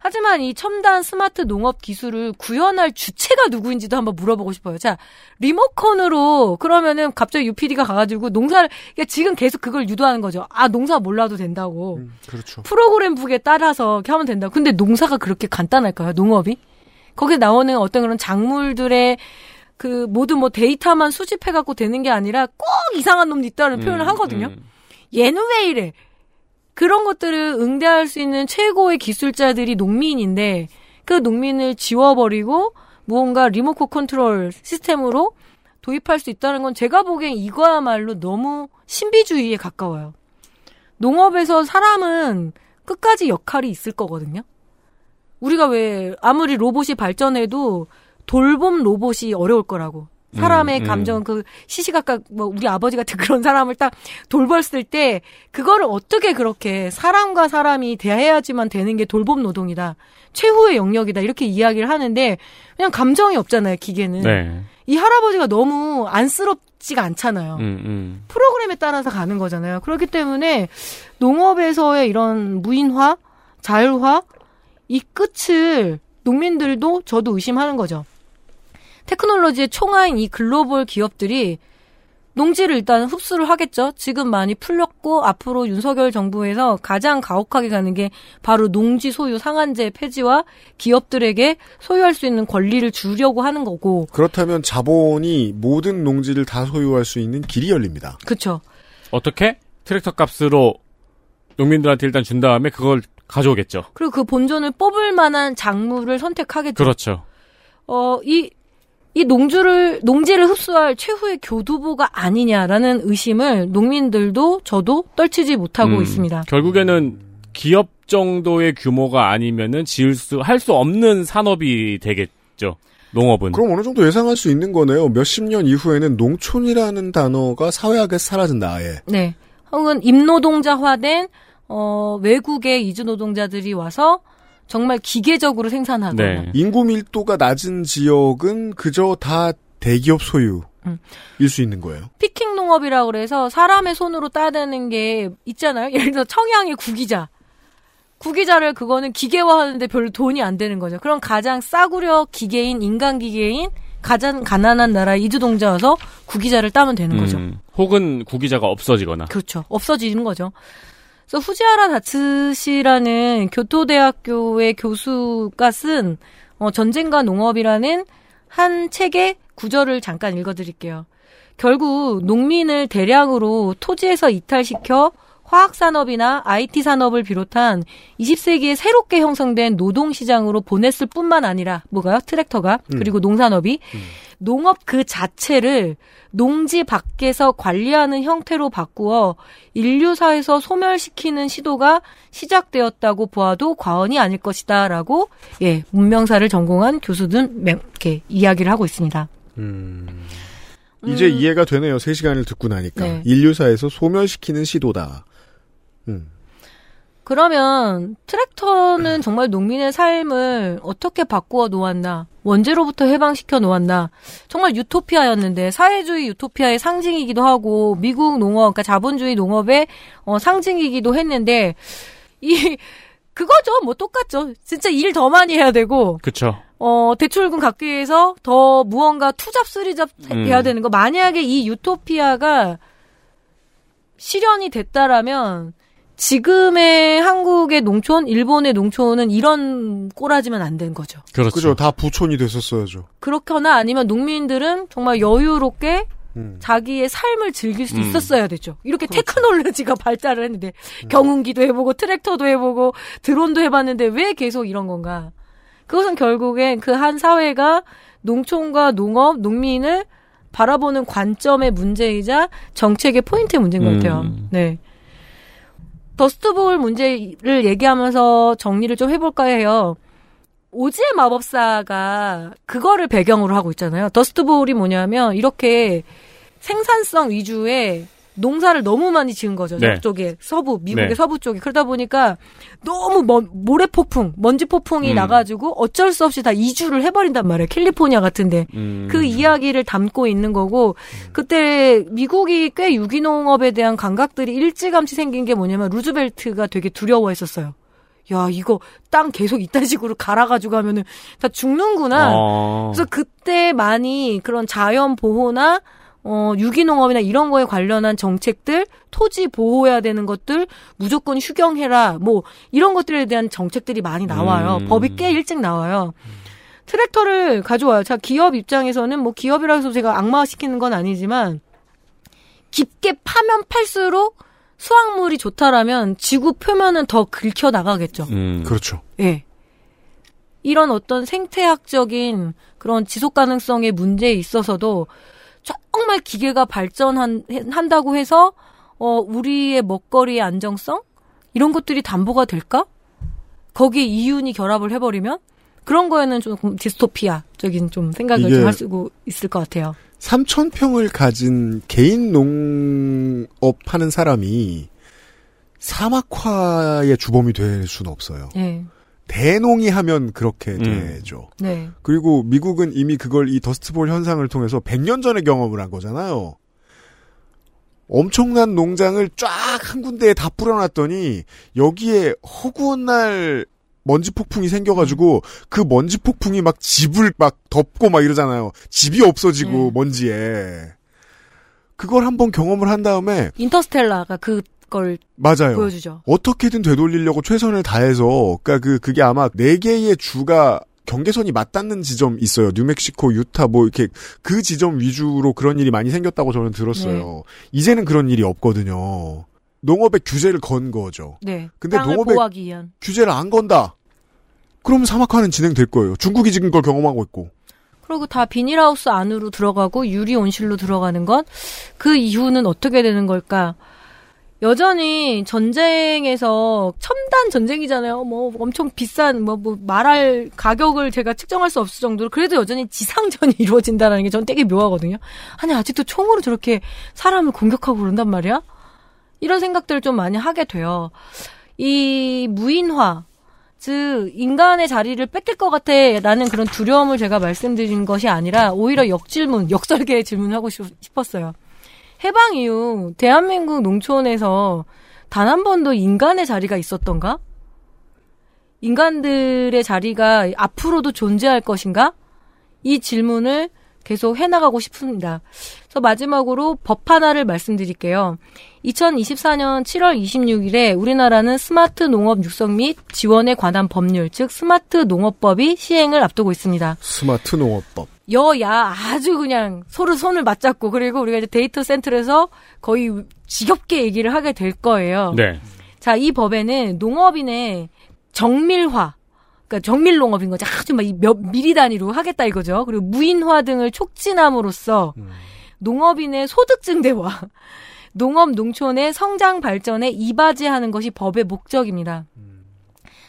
하지만 이 첨단 스마트 농업 기술을 구현할 주체가 누구인지도 한번 물어보고 싶어요. 자, 리모컨으로 그러면은 갑자기 UPD가 가가지고 농사를 그러니까 지금 계속 그걸 유도하는 거죠. 아 농사 몰라도 된다고. 그렇죠. 프로그램북에 따라서 이렇게 하면 된다. 근데 농사가 그렇게 간단할까요? 농업이? 거기에 나오는 어떤 그런 작물들의 그 모든 뭐 데이터만 수집해 갖고 되는 게 아니라 꼭 이상한 놈도 있다는 음, 표현을 하거든요. 얘는 왜 이래? 그런 것들을 응대할 수 있는 최고의 기술자들이 농민인데 그 농민을 지워버리고 무언가 리모컨 컨트롤 시스템으로 도입할 수 있다는 건 제가 보기엔 이거야말로 너무 신비주의에 가까워요. 농업에서 사람은 끝까지 역할이 있을 거거든요. 우리가 왜 아무리 로봇이 발전해도 돌봄 로봇이 어려울 거라고. 사람의 음, 음. 감정 그 시시각각 뭐 우리 아버지 같은 그런 사람을 딱 돌봤을 때 그거를 어떻게 그렇게 사람과 사람이 대해야지만 되는 게 돌봄 노동이다. 최후의 영역이다. 이렇게 이야기를 하는데 그냥 감정이 없잖아요, 기계는. 네. 이 할아버지가 너무 안쓰럽지가 않잖아요. 음, 음. 프로그램에 따라서 가는 거잖아요. 그렇기 때문에 농업에서의 이런 무인화, 자율화 이 끝을 농민들도 저도 의심하는 거죠. 테크놀로지의 총아인 이 글로벌 기업들이 농지를 일단 흡수를 하겠죠. 지금 많이 풀렸고 앞으로 윤석열 정부에서 가장 가혹하게 가는 게 바로 농지 소유 상한제 폐지와 기업들에게 소유할 수 있는 권리를 주려고 하는 거고. 그렇다면 자본이 모든 농지를 다 소유할 수 있는 길이 열립니다. 그렇죠. 어떻게? 트랙터 값으로 농민들한테 일단 준 다음에 그걸 가져오겠죠. 그리고 그 본전을 뽑을 만한 작물을 선택하겠죠. 그렇죠. 어, 이, 이 농주를, 농지를 흡수할 최후의 교두보가 아니냐라는 의심을 농민들도 저도 떨치지 못하고 음, 있습니다. 결국에는 기업 정도의 규모가 아니면은 지을 수, 할 수 없는 산업이 되겠죠. 농업은. 그럼 어느 정도 예상할 수 있는 거네요. 몇십 년 이후에는 농촌이라는 단어가 사회학에서 사라진다, 아예. 네. 혹은 임노동자화된, 어, 외국의 이주 노동자들이 와서 정말 기계적으로 생산하거나 네. 인구 밀도가 낮은 지역은 그저 다 대기업 소유일 음. 수 있는 거예요. 피킹 농업이라 그래서 사람의 손으로 따내는 게 있잖아요. 예를 들어 청양의 구기자. 구기자를 그거는 기계화하는데 별로 돈이 안 되는 거죠. 그럼 가장 싸구려 기계인 인간 기계인 가장 가난한 나라 이주동자 와서 구기자를 따면 되는 거죠. 음, 혹은 구기자가 없어지거나. 그렇죠. 없어지는 거죠. 그래서 후지하라 다츠시라는 교토대학교의 교수가 쓴 어, 전쟁과 농업이라는 한 책의 구절을 잠깐 읽어드릴게요. 결국 농민을 대량으로 토지에서 이탈시켜 화학산업이나 IT 산업을 비롯한 20세기에 새롭게 형성된 노동시장으로 보냈을 뿐만 아니라, 뭐가요? 트랙터가, 음. 그리고 농산업이, 농업 그 자체를 농지 밖에서 관리하는 형태로 바꾸어 인류사에서 소멸시키는 시도가 시작되었다고 보아도 과언이 아닐 것이다. 라고, 예, 문명사를 전공한 교수든, 매- 이렇게 이야기를 하고 있습니다. 이제 이해가 되네요. 3 시간을 듣고 나니까. 네. 인류사에서 소멸시키는 시도다. 음. 그러면 트랙터는 정말 농민의 삶을 어떻게 바꾸어 놓았나? 원죄로부터 해방시켜 놓았나? 정말 유토피아였는데 사회주의 유토피아의 상징이기도 하고 미국 농업, 그러니까 자본주의 농업의 어, 상징이기도 했는데 이 그거죠. 뭐 똑같죠. 진짜 일 더 많이 해야 되고 그쵸. 어, 대출금 갚기 위해서 더 무언가 투잡, 쓰리잡 음. 해야 되는 거. 만약에 이 유토피아가 실현이 됐다라면 지금의 한국의 농촌, 일본의 농촌은 이런 꼬라지면 안 된 거죠. 그렇죠. 그죠. 다 부촌이 됐었어야죠. 그렇거나 아니면 농민들은 정말 여유롭게 음. 자기의 삶을 즐길 수 음. 있었어야 되죠. 이렇게 테크놀로지가 발달을 했는데 경운기도 해보고 트랙터도 해보고 드론도 해봤는데 왜 계속 이런 건가? 그것은 결국엔 그 한 사회가 농촌과 농업, 농민을 바라보는 관점의 문제이자 정책의 포인트의 문제인 것 같아요. 음. 네. Dust Bowl 문제를 얘기하면서 정리를 좀 해볼까 해요. 오지의 마법사가 그거를 배경으로 하고 있잖아요. 더스트볼이 뭐냐면 이렇게 생산성 위주의 농사를 너무 많이 지은 거죠. 네. 저쪽에 서부 미국의 네. 서부 쪽에 그러다 보니까 너무 먼, 모래 폭풍, 먼지 폭풍이 음. 나가지고 어쩔 수 없이 다 이주를 해버린단 말이에요. 캘리포니아 같은데 음. 그 이야기를 담고 있는 거고 그때 미국이 꽤 유기농업에 대한 감각들이 일찌감치 생긴 게 뭐냐면 루즈벨트가 되게 두려워했었어요. 야 이거 땅 계속 이딴 식으로 갈아가지고 하면은 다 죽는구나. 어. 그래서 그때 많이 그런 자연 보호나 어, 유기농업이나 이런 거에 관련한 정책들, 토지 보호해야 되는 것들, 무조건 휴경해라, 뭐, 이런 것들에 대한 정책들이 많이 나와요. 음. 법이 꽤 일찍 나와요. 트랙터를 가져와요. 자, 기업 입장에서는 뭐 기업이라 해서 제가 악마시키는 건 아니지만, 깊게 파면 팔수록 수확물이 좋다라면 지구 표면은 더 긁혀 나가겠죠. 음. 그렇죠. 예. 이런 어떤 생태학적인 그런 지속 가능성의 문제에 있어서도 정말 기계가 발전한다고 해서 어 우리의 먹거리의 안정성 이런 것들이 담보가 될까? 거기에 이윤이 결합을 해버리면 그런 거에는 좀 디스토피아적인 좀 생각을 좀 할 수 있을 것 같아요. 3천 평을 가진 개인 농업 하는 사람이 사막화의 주범이 될 수는 없어요. 예. 대농이 하면 그렇게 되죠. 네. 그리고 미국은 이미 그걸 이 더스트볼 현상을 통해서 100년 전에 경험을 한 거잖아요. 엄청난 농장을 쫙 한 군데에 다 뿌려놨더니 여기에 허구한 날 먼지 폭풍이 생겨가지고 그 먼지 폭풍이 막 집을 막 덮고 막 이러잖아요. 집이 없어지고 먼지에. 그걸 한번 경험을 한 다음에 인터스텔라가 그 걸 맞아요. 보여주죠. 어떻게든 되돌리려고 최선을 다해서 그러니까 그 그게 아마 네 개의 주가 경계선이 맞닿는 지점 있어요. 뉴멕시코, 유타 뭐 이렇게 그 지점 위주로 그런 일이 많이 생겼다고 저는 들었어요. 네. 이제는 그런 일이 없거든요. 농업에 규제를 건 거죠. 네. 근데 농업에. 규제를 안 건다. 그럼 사막화는 진행될 거예요. 중국이 지금 그걸 경험하고 있고. 그리고 다 비닐하우스 안으로 들어가고 유리 온실로 들어가는 건 그 이후는 어떻게 되는 걸까? 여전히 전쟁에서 첨단 전쟁이잖아요. 뭐 엄청 비싼 뭐, 뭐 말할 가격을 제가 측정할 수 없을 정도로 그래도 여전히 지상전이 이루어진다는 게전 되게 묘하거든요. 아니 아직도 총으로 저렇게 사람을 공격하고 그런단 말이야? 이런 생각들을 좀 많이 하게 돼요. 이 무인화 즉 인간의 자리를 뺏길 것 같아라는 그런 두려움을 제가 말씀드린 것이 아니라 오히려 역질문, 역설계의 질문을 하고 싶- 싶었어요. 해방 이후 대한민국 농촌에서 단 한 번도 인간의 자리가 있었던가? 인간들의 자리가 앞으로도 존재할 것인가? 이 질문을 계속 해나가고 싶습니다. 그래서 마지막으로 법 하나를 말씀드릴게요. 2024년 7월 26일에 우리나라는 스마트 농업 육성 및 지원에 관한 법률, 즉 스마트 농업법이 시행을 앞두고 있습니다. 스마트 농업법. 여야 아주 그냥 서로 손을 맞잡고 그리고 우리가 이제 데이터 센트럴에서 거의 지겹게 얘기를 하게 될 거예요. 네. 자, 이 법에는 농업인의 정밀화, 그러니까 정밀 농업인 거죠. 아주 막 몇 미리 단위로 하겠다 이거죠. 그리고 무인화 등을 촉진함으로써 농업인의 소득 증대와 농업 농촌의 성장 발전에 이바지하는 것이 법의 목적입니다.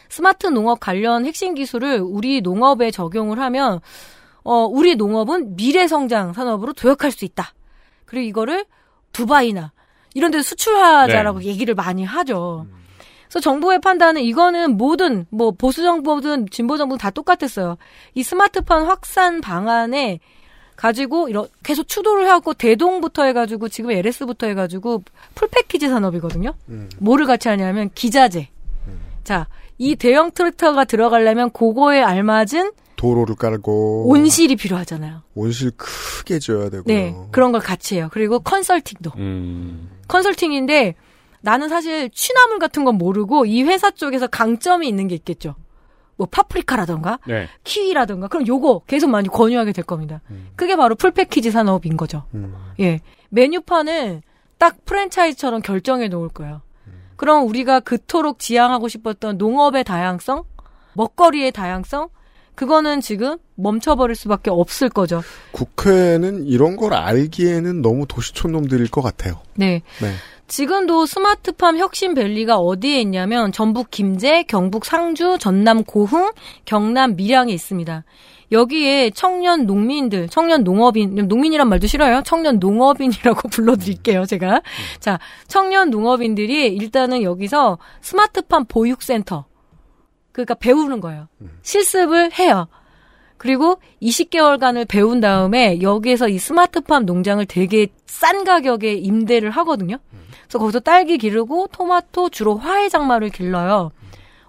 스마트 농업 관련 핵심 기술을 우리 농업에 적용을 하면 어, 우리 농업은 미래 성장 산업으로 도약할 수 있다. 그리고 이거를 두바이나 이런 데 수출하자라고 얘기를 많이 하죠. 그래서 정부의 판단은 이거는 모든 뭐 보수 정부든 진보 정부든 다 똑같았어요. 이 스마트폰 확산 방안에 가지고 이런 계속 추도를 해갖고 대동부터 해가지고 지금 LS부터 해가지고 풀 패키지 산업이거든요. 뭐를 같이 하냐면 기자재. 자, 이 대형 트랙터가 들어가려면 그거에 알맞은 도로를 깔고 온실이 필요하잖아요. 온실 크게 지어야 되고요. 네, 그런 걸 같이 해요. 그리고 컨설팅도. 음. 컨설팅인데 나는 사실 취나물 같은 건 모르고 이 회사 쪽에서 강점이 있는 게 있겠죠. 뭐 파프리카라던가 네. 키위라던가 그럼 요거 계속 많이 권유하게 될 겁니다. 그게 바로 풀패키지 산업인 거죠. 예. 메뉴판은 딱 프랜차이즈처럼 결정해 놓을 거예요. 그럼 우리가 그토록 지향하고 싶었던 농업의 다양성, 먹거리의 다양성, 그거는 지금 멈춰버릴 수밖에 없을 거죠. 국회는 이런 걸 알기에는 너무 도시촌 놈들일 것 같아요. 네. 네. 지금도 스마트팜 혁신밸리가 어디에 있냐면 전북 김제, 경북 상주, 전남 고흥, 경남 밀양에 있습니다. 여기에 청년 농민들, 청년 농업인, 농민이란 말도 싫어요. 청년 농업인이라고 불러드릴게요, 제가. 자, 청년 농업인들이 일단은 여기서 스마트팜 보육센터. 그러니까 배우는 거예요. 실습을 해요. 그리고 20개월간을 배운 다음에 여기에서 이 스마트팜 농장을 되게 싼 가격에 임대를 하거든요. 그래서 거기서 딸기 기르고 토마토 주로 화훼 장마를 길러요.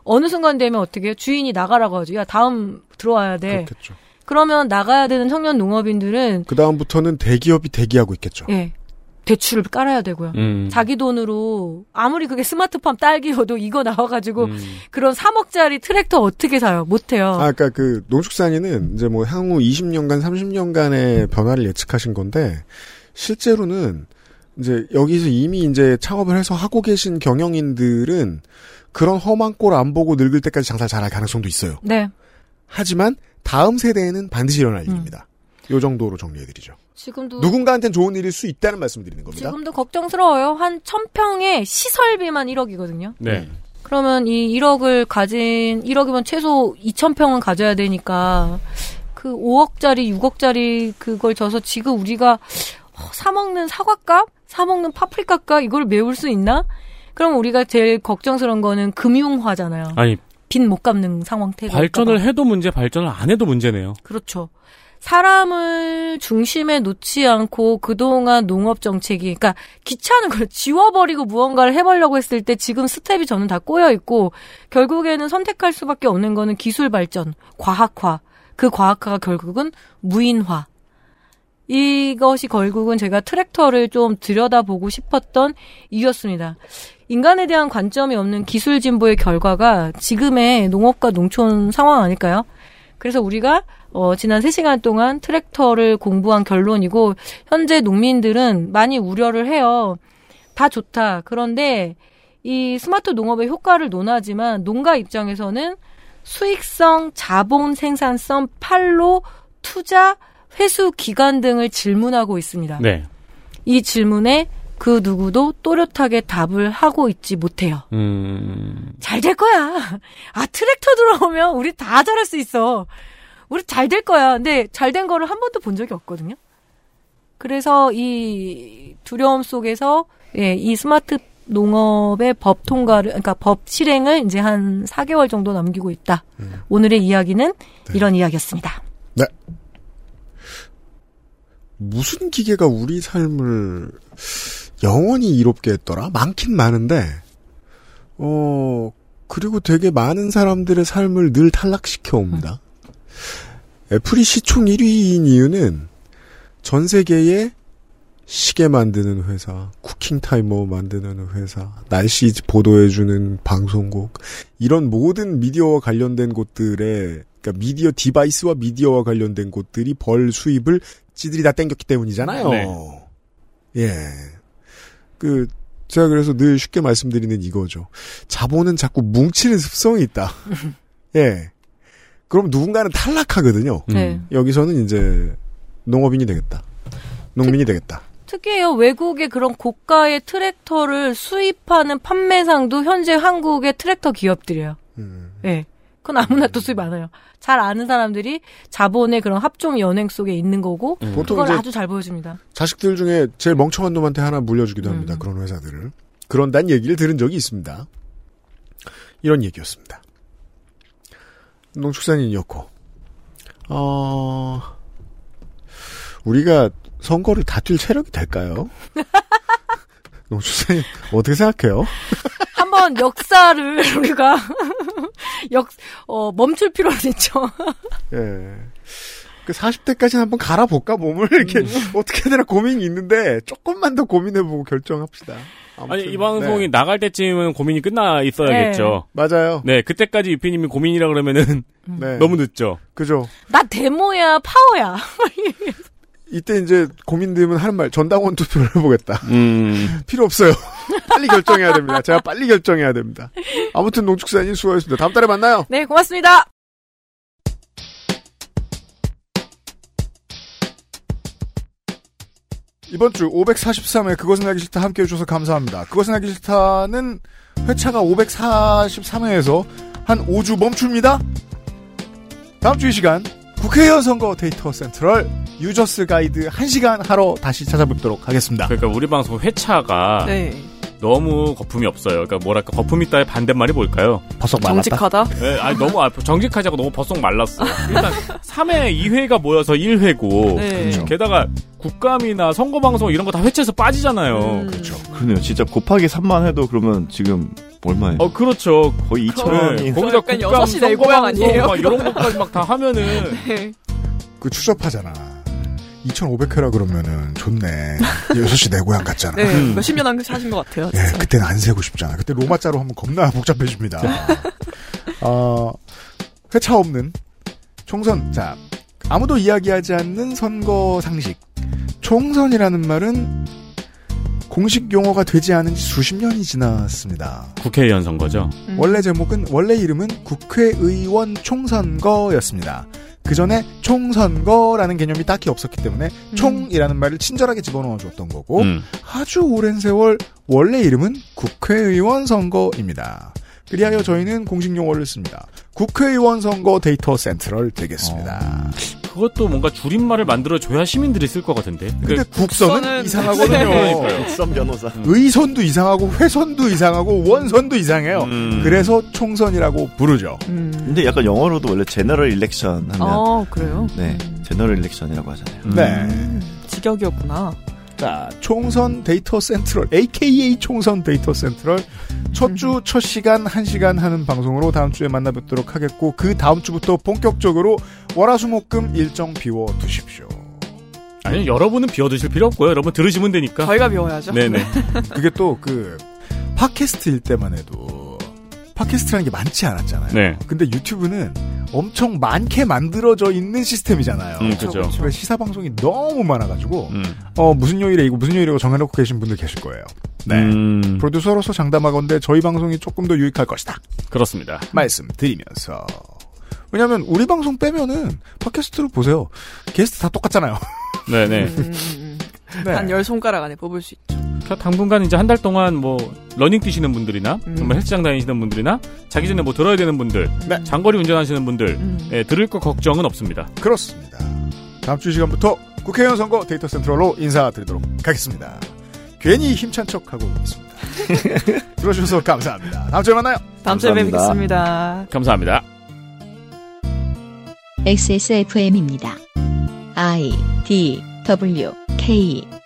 어느 순간 되면 어떻게 해요? 주인이 나가라고 하죠. 야, 다음 들어와야 돼. 그렇겠죠. 그러면 나가야 되는 청년 농업인들은 그 다음부터는 대기업이 대기하고 있겠죠. 예. 대출을 깔아야 되고요. 음. 자기 돈으로 아무리 그게 스마트팜 딸기여도 이거 나와가지고 음. 그런 3억짜리 트랙터 어떻게 사요? 못해요. 아, 그러니까 그 농축산인은 이제 뭐 향후 20년간, 30년간의 변화를 예측하신 건데 실제로는 이제 여기서 이미 이제 창업을 해서 하고 계신 경영인들은 그런 험한 꼴 안 보고 늙을 때까지 장사를 잘할 가능성도 있어요. 네. 하지만 다음 세대에는 반드시 일어날 일입니다. 요 정도로 정리해드리죠. 지금도 누군가한테는 좋은 일일 수 있다는 말씀을 드리는 겁니다. 지금도 걱정스러워요. 한 1000평에 시설비만 1억이거든요. 네. 그러면 이 1억을 가진 1억이면 최소 2,000평은 가져야 되니까 그 5억짜리, 6억짜리 그걸 줘서 지금 우리가 어, 사 먹는 사과값, 사 먹는 파프리카값 이걸 메울 수 있나? 그럼 우리가 제일 걱정스러운 거는 금융화잖아요. 아니 빚 못 갚는 상황태가 발전을 해도 문제, 발전을 안 해도 문제네요. 그렇죠. 사람을 중심에 놓지 않고 그동안 농업 정책이, 그러니까 귀찮은 걸 지워버리고 무언가를 해보려고 했을 때 지금 스텝이 저는 다 꼬여 있고 결국에는 선택할 수밖에 없는 거는 기술 발전, 과학화. 그 과학화가 결국은 무인화. 이것이 결국은 제가 트랙터를 좀 들여다보고 싶었던 이유였습니다. 인간에 대한 관점이 없는 기술 진보의 결과가 지금의 농업과 농촌 상황 아닐까요? 그래서 우리가 어, 지난 3시간 동안 트랙터를 공부한 결론이고 현재 농민들은 많이 우려를 해요. 다 좋다. 그런데 이 스마트 농업의 효과를 논하지만 농가 입장에서는 수익성, 자본 생산성, 팔로, 투자, 회수 기간 등을 질문하고 있습니다. 네. 이 질문에 그 누구도 또렷하게 답을 하고 있지 못해요. 음. 잘 될 거야. 아, 트랙터 들어오면 우리 다 잘할 수 있어. 우리 잘 될 거야. 근데 잘 된 거를 한 번도 본 적이 없거든요. 그래서 이 두려움 속에서 예, 이 스마트 농업의 법 통과를 그러니까 법 실행을 이제 한 4개월 정도 남기고 있다. 오늘의 이야기는 이런 이야기였습니다. 네. 무슨 기계가 우리 삶을 영원히 이롭게 했더라? 많긴 많은데, 어, 그리고 되게 많은 사람들의 삶을 늘 탈락시켜 옵니다. 애플이 시총 1위인 이유는 전 세계에 시계 만드는 회사, cooking 타이머 만드는 회사, 날씨 보도해주는 방송국, 이런 모든 미디어와 관련된 곳들의, 그러니까 미디어 device와 미디어와 관련된 곳들이 벌 수입을 지들이 다 땡겼기 때문이잖아요. 네. 예. 그, 제가 그래서 늘 쉽게 말씀드리는 이거죠. 자본은 자꾸 뭉치는 습성이 있다. 예. 그럼 누군가는 탈락하거든요. 네. 여기서는 이제 농업인이 되겠다. 농민이 되겠다. 특히요 외국의 그런 고가의 트랙터를 수입하는 판매상도 현재 한국의 트랙터 기업들이에요. 예. 그건 아무나 또 수입 안 해요. 잘 아는 사람들이 자본의 그런 합종 연행 속에 있는 거고 음. 보통 그걸 아주 잘 보여줍니다. 자식들 중에 제일 멍청한 놈한테 하나 물려주기도 합니다. 그런 회사들을. 그런다는 얘기를 들은 적이 있습니다. 이런 얘기였습니다. 농축산인이었고, 어, 우리가 선거를 다툴 체력이 될까요? 농축산인 어떻게 생각해요? 한번 역사를 우리가 역 어, 멈출 필요는 있죠. 예. 그 40대까지는 한번 갈아볼까, 몸을. 이렇게, 어떻게 해야 되나 고민이 있는데, 조금만 더 고민해보고 결정합시다. 아니 이 방송이 나갈 때쯤은 고민이 끝나 있어야겠죠. 맞아요. 네, 그때까지 유피님이 고민이라 그러면은 네. 너무 늦죠. 그죠. 나 데모야 파워야. 이때 이제 고민되면 하는 말, 전당원 투표를 해보겠다. 음. 필요 없어요. 빨리 결정해야 됩니다. 제가 빨리 결정해야 됩니다. 아무튼 농축산인 수고하셨습니다. 다음 달에 만나요. 네, 고맙습니다. 이번 주 543회 그것은 알기 싫다 함께 해주셔서 감사합니다. 그것은 알기 싫다는 회차가 543회에서 한 5주 멈춥니다. 다음 주 이 시간 국회의원 선거 데이터 센트럴 user's guide 1시간 하러 다시 찾아뵙도록 하겠습니다. 그러니까 우리 방송 회차가 네. 너무 거품이 없어요. 그러니까 뭐랄까 거품 있다의 반대말이 뭘까요? 버석 정직하다? 네, 아니 너무 아, 정직하지 않고 너무 버석 말랐어. 일단 3회 2회가 모여서 1회고 네. 그렇죠. 게다가 국감이나 선거 방송 이런 거 다 회차에서 빠지잖아요. 그렇죠. 그러네요. 진짜 곱하기 3만 해도 그러면 지금 얼마예요? 어 그렇죠. 거의 2천 네, 원이. 거기다 약간 국감 여섯 시내 선거 고향 방송 아니에요? 막 이런 것까지 막 다 하면은 네. 그 추접하잖아. 2,500회라 그러면은 좋네. 6시 내 고향 같잖아. 네. 음. 몇십 년 하신 것 같아요. 예, 그때는 안 세고 싶잖아. 그때 로마자로 하면 겁나 복잡해집니다. 어, 회차 없는 총선. 자, 아무도 이야기하지 않는 선거 상식. 총선이라는 말은 공식 용어가 되지 않은 지 수십 년이 지났습니다. 국회의원 선거죠. 원래 제목은 원래 이름은 국회의원 총선거였습니다. 그 전에 총선거라는 개념이 딱히 없었기 때문에 총이라는 말을 친절하게 집어넣어 줬던 거고 음. 아주 오랜 세월 원래 이름은 국회의원 선거입니다. 그리하여 저희는 공식 용어를 씁니다. 국회의원 선거 데이터 센트럴 되겠습니다. 그것도 뭔가 줄임말을 만들어 줘야 시민들이 쓸 것 같은데. 근데 국선은 이상하거든요. 그러니까요. 국선 변호사. 의선도 이상하고 회선도 이상하고 원선도 이상해요. 음. 그래서 총선이라고 부르죠. 근데 약간 영어로도 원래 제너럴 일렉션 하면 어, 그래요? 네 general election이라고 하잖아요. 네. 직역이었구나. 자, 총선 데이터 센트럴, AKA 총선 데이터 센트럴. 첫 주, 첫 시간, 한 시간 하는 방송으로 다음 주에 만나 뵙도록 하겠고, 그 다음 주부터 본격적으로 월화수목금 일정 비워 두십시오. 아니 여러분은 비워두실 필요 없고요. 여러분 들으시면 되니까. 저희가 비워야죠. 네네. 그게 또 그, 팟캐스트일 때만 해도, 팟캐스트라는 게 많지 않았잖아요. 네. 근데 유튜브는 엄청 많게 만들어져 있는 시스템이잖아요. 음, 그죠. 그쵸. 그래서 시사 방송이 너무 많아가지고 음. 어 무슨 요일에 이거 무슨 요일이고 정해놓고 계신 분들 계실 거예요. 네. 음, 프로듀서로서 장담하건대 저희 방송이 조금 더 유익할 것이다. 그렇습니다. 말씀드리면서 왜냐하면 우리 방송 빼면은 팟캐스트로 보세요. 게스트 다 똑같잖아요. 네네. 음, 네. 한열 손가락 안에 뽑을 수 있죠. 당분간 이제 한 달 동안 뭐 러닝 뛰시는 분들이나 음. 정말 헬스장 다니시는 분들이나 자기 전에 뭐 들어야 되는 분들, 네. 장거리 운전하시는 분들, 음. 예, 들을 거 걱정은 없습니다. 그렇습니다. 다음 주이 시간부터 국회의원 선거 데이터 센트럴로 인사드리도록 하겠습니다. 괜히 힘찬 척하고 있습니다. 들어주셔서 감사합니다. 다음 주에 만나요. 다음 주에 뵙겠습니다. 감사합니다. XSFM입니다. I D W K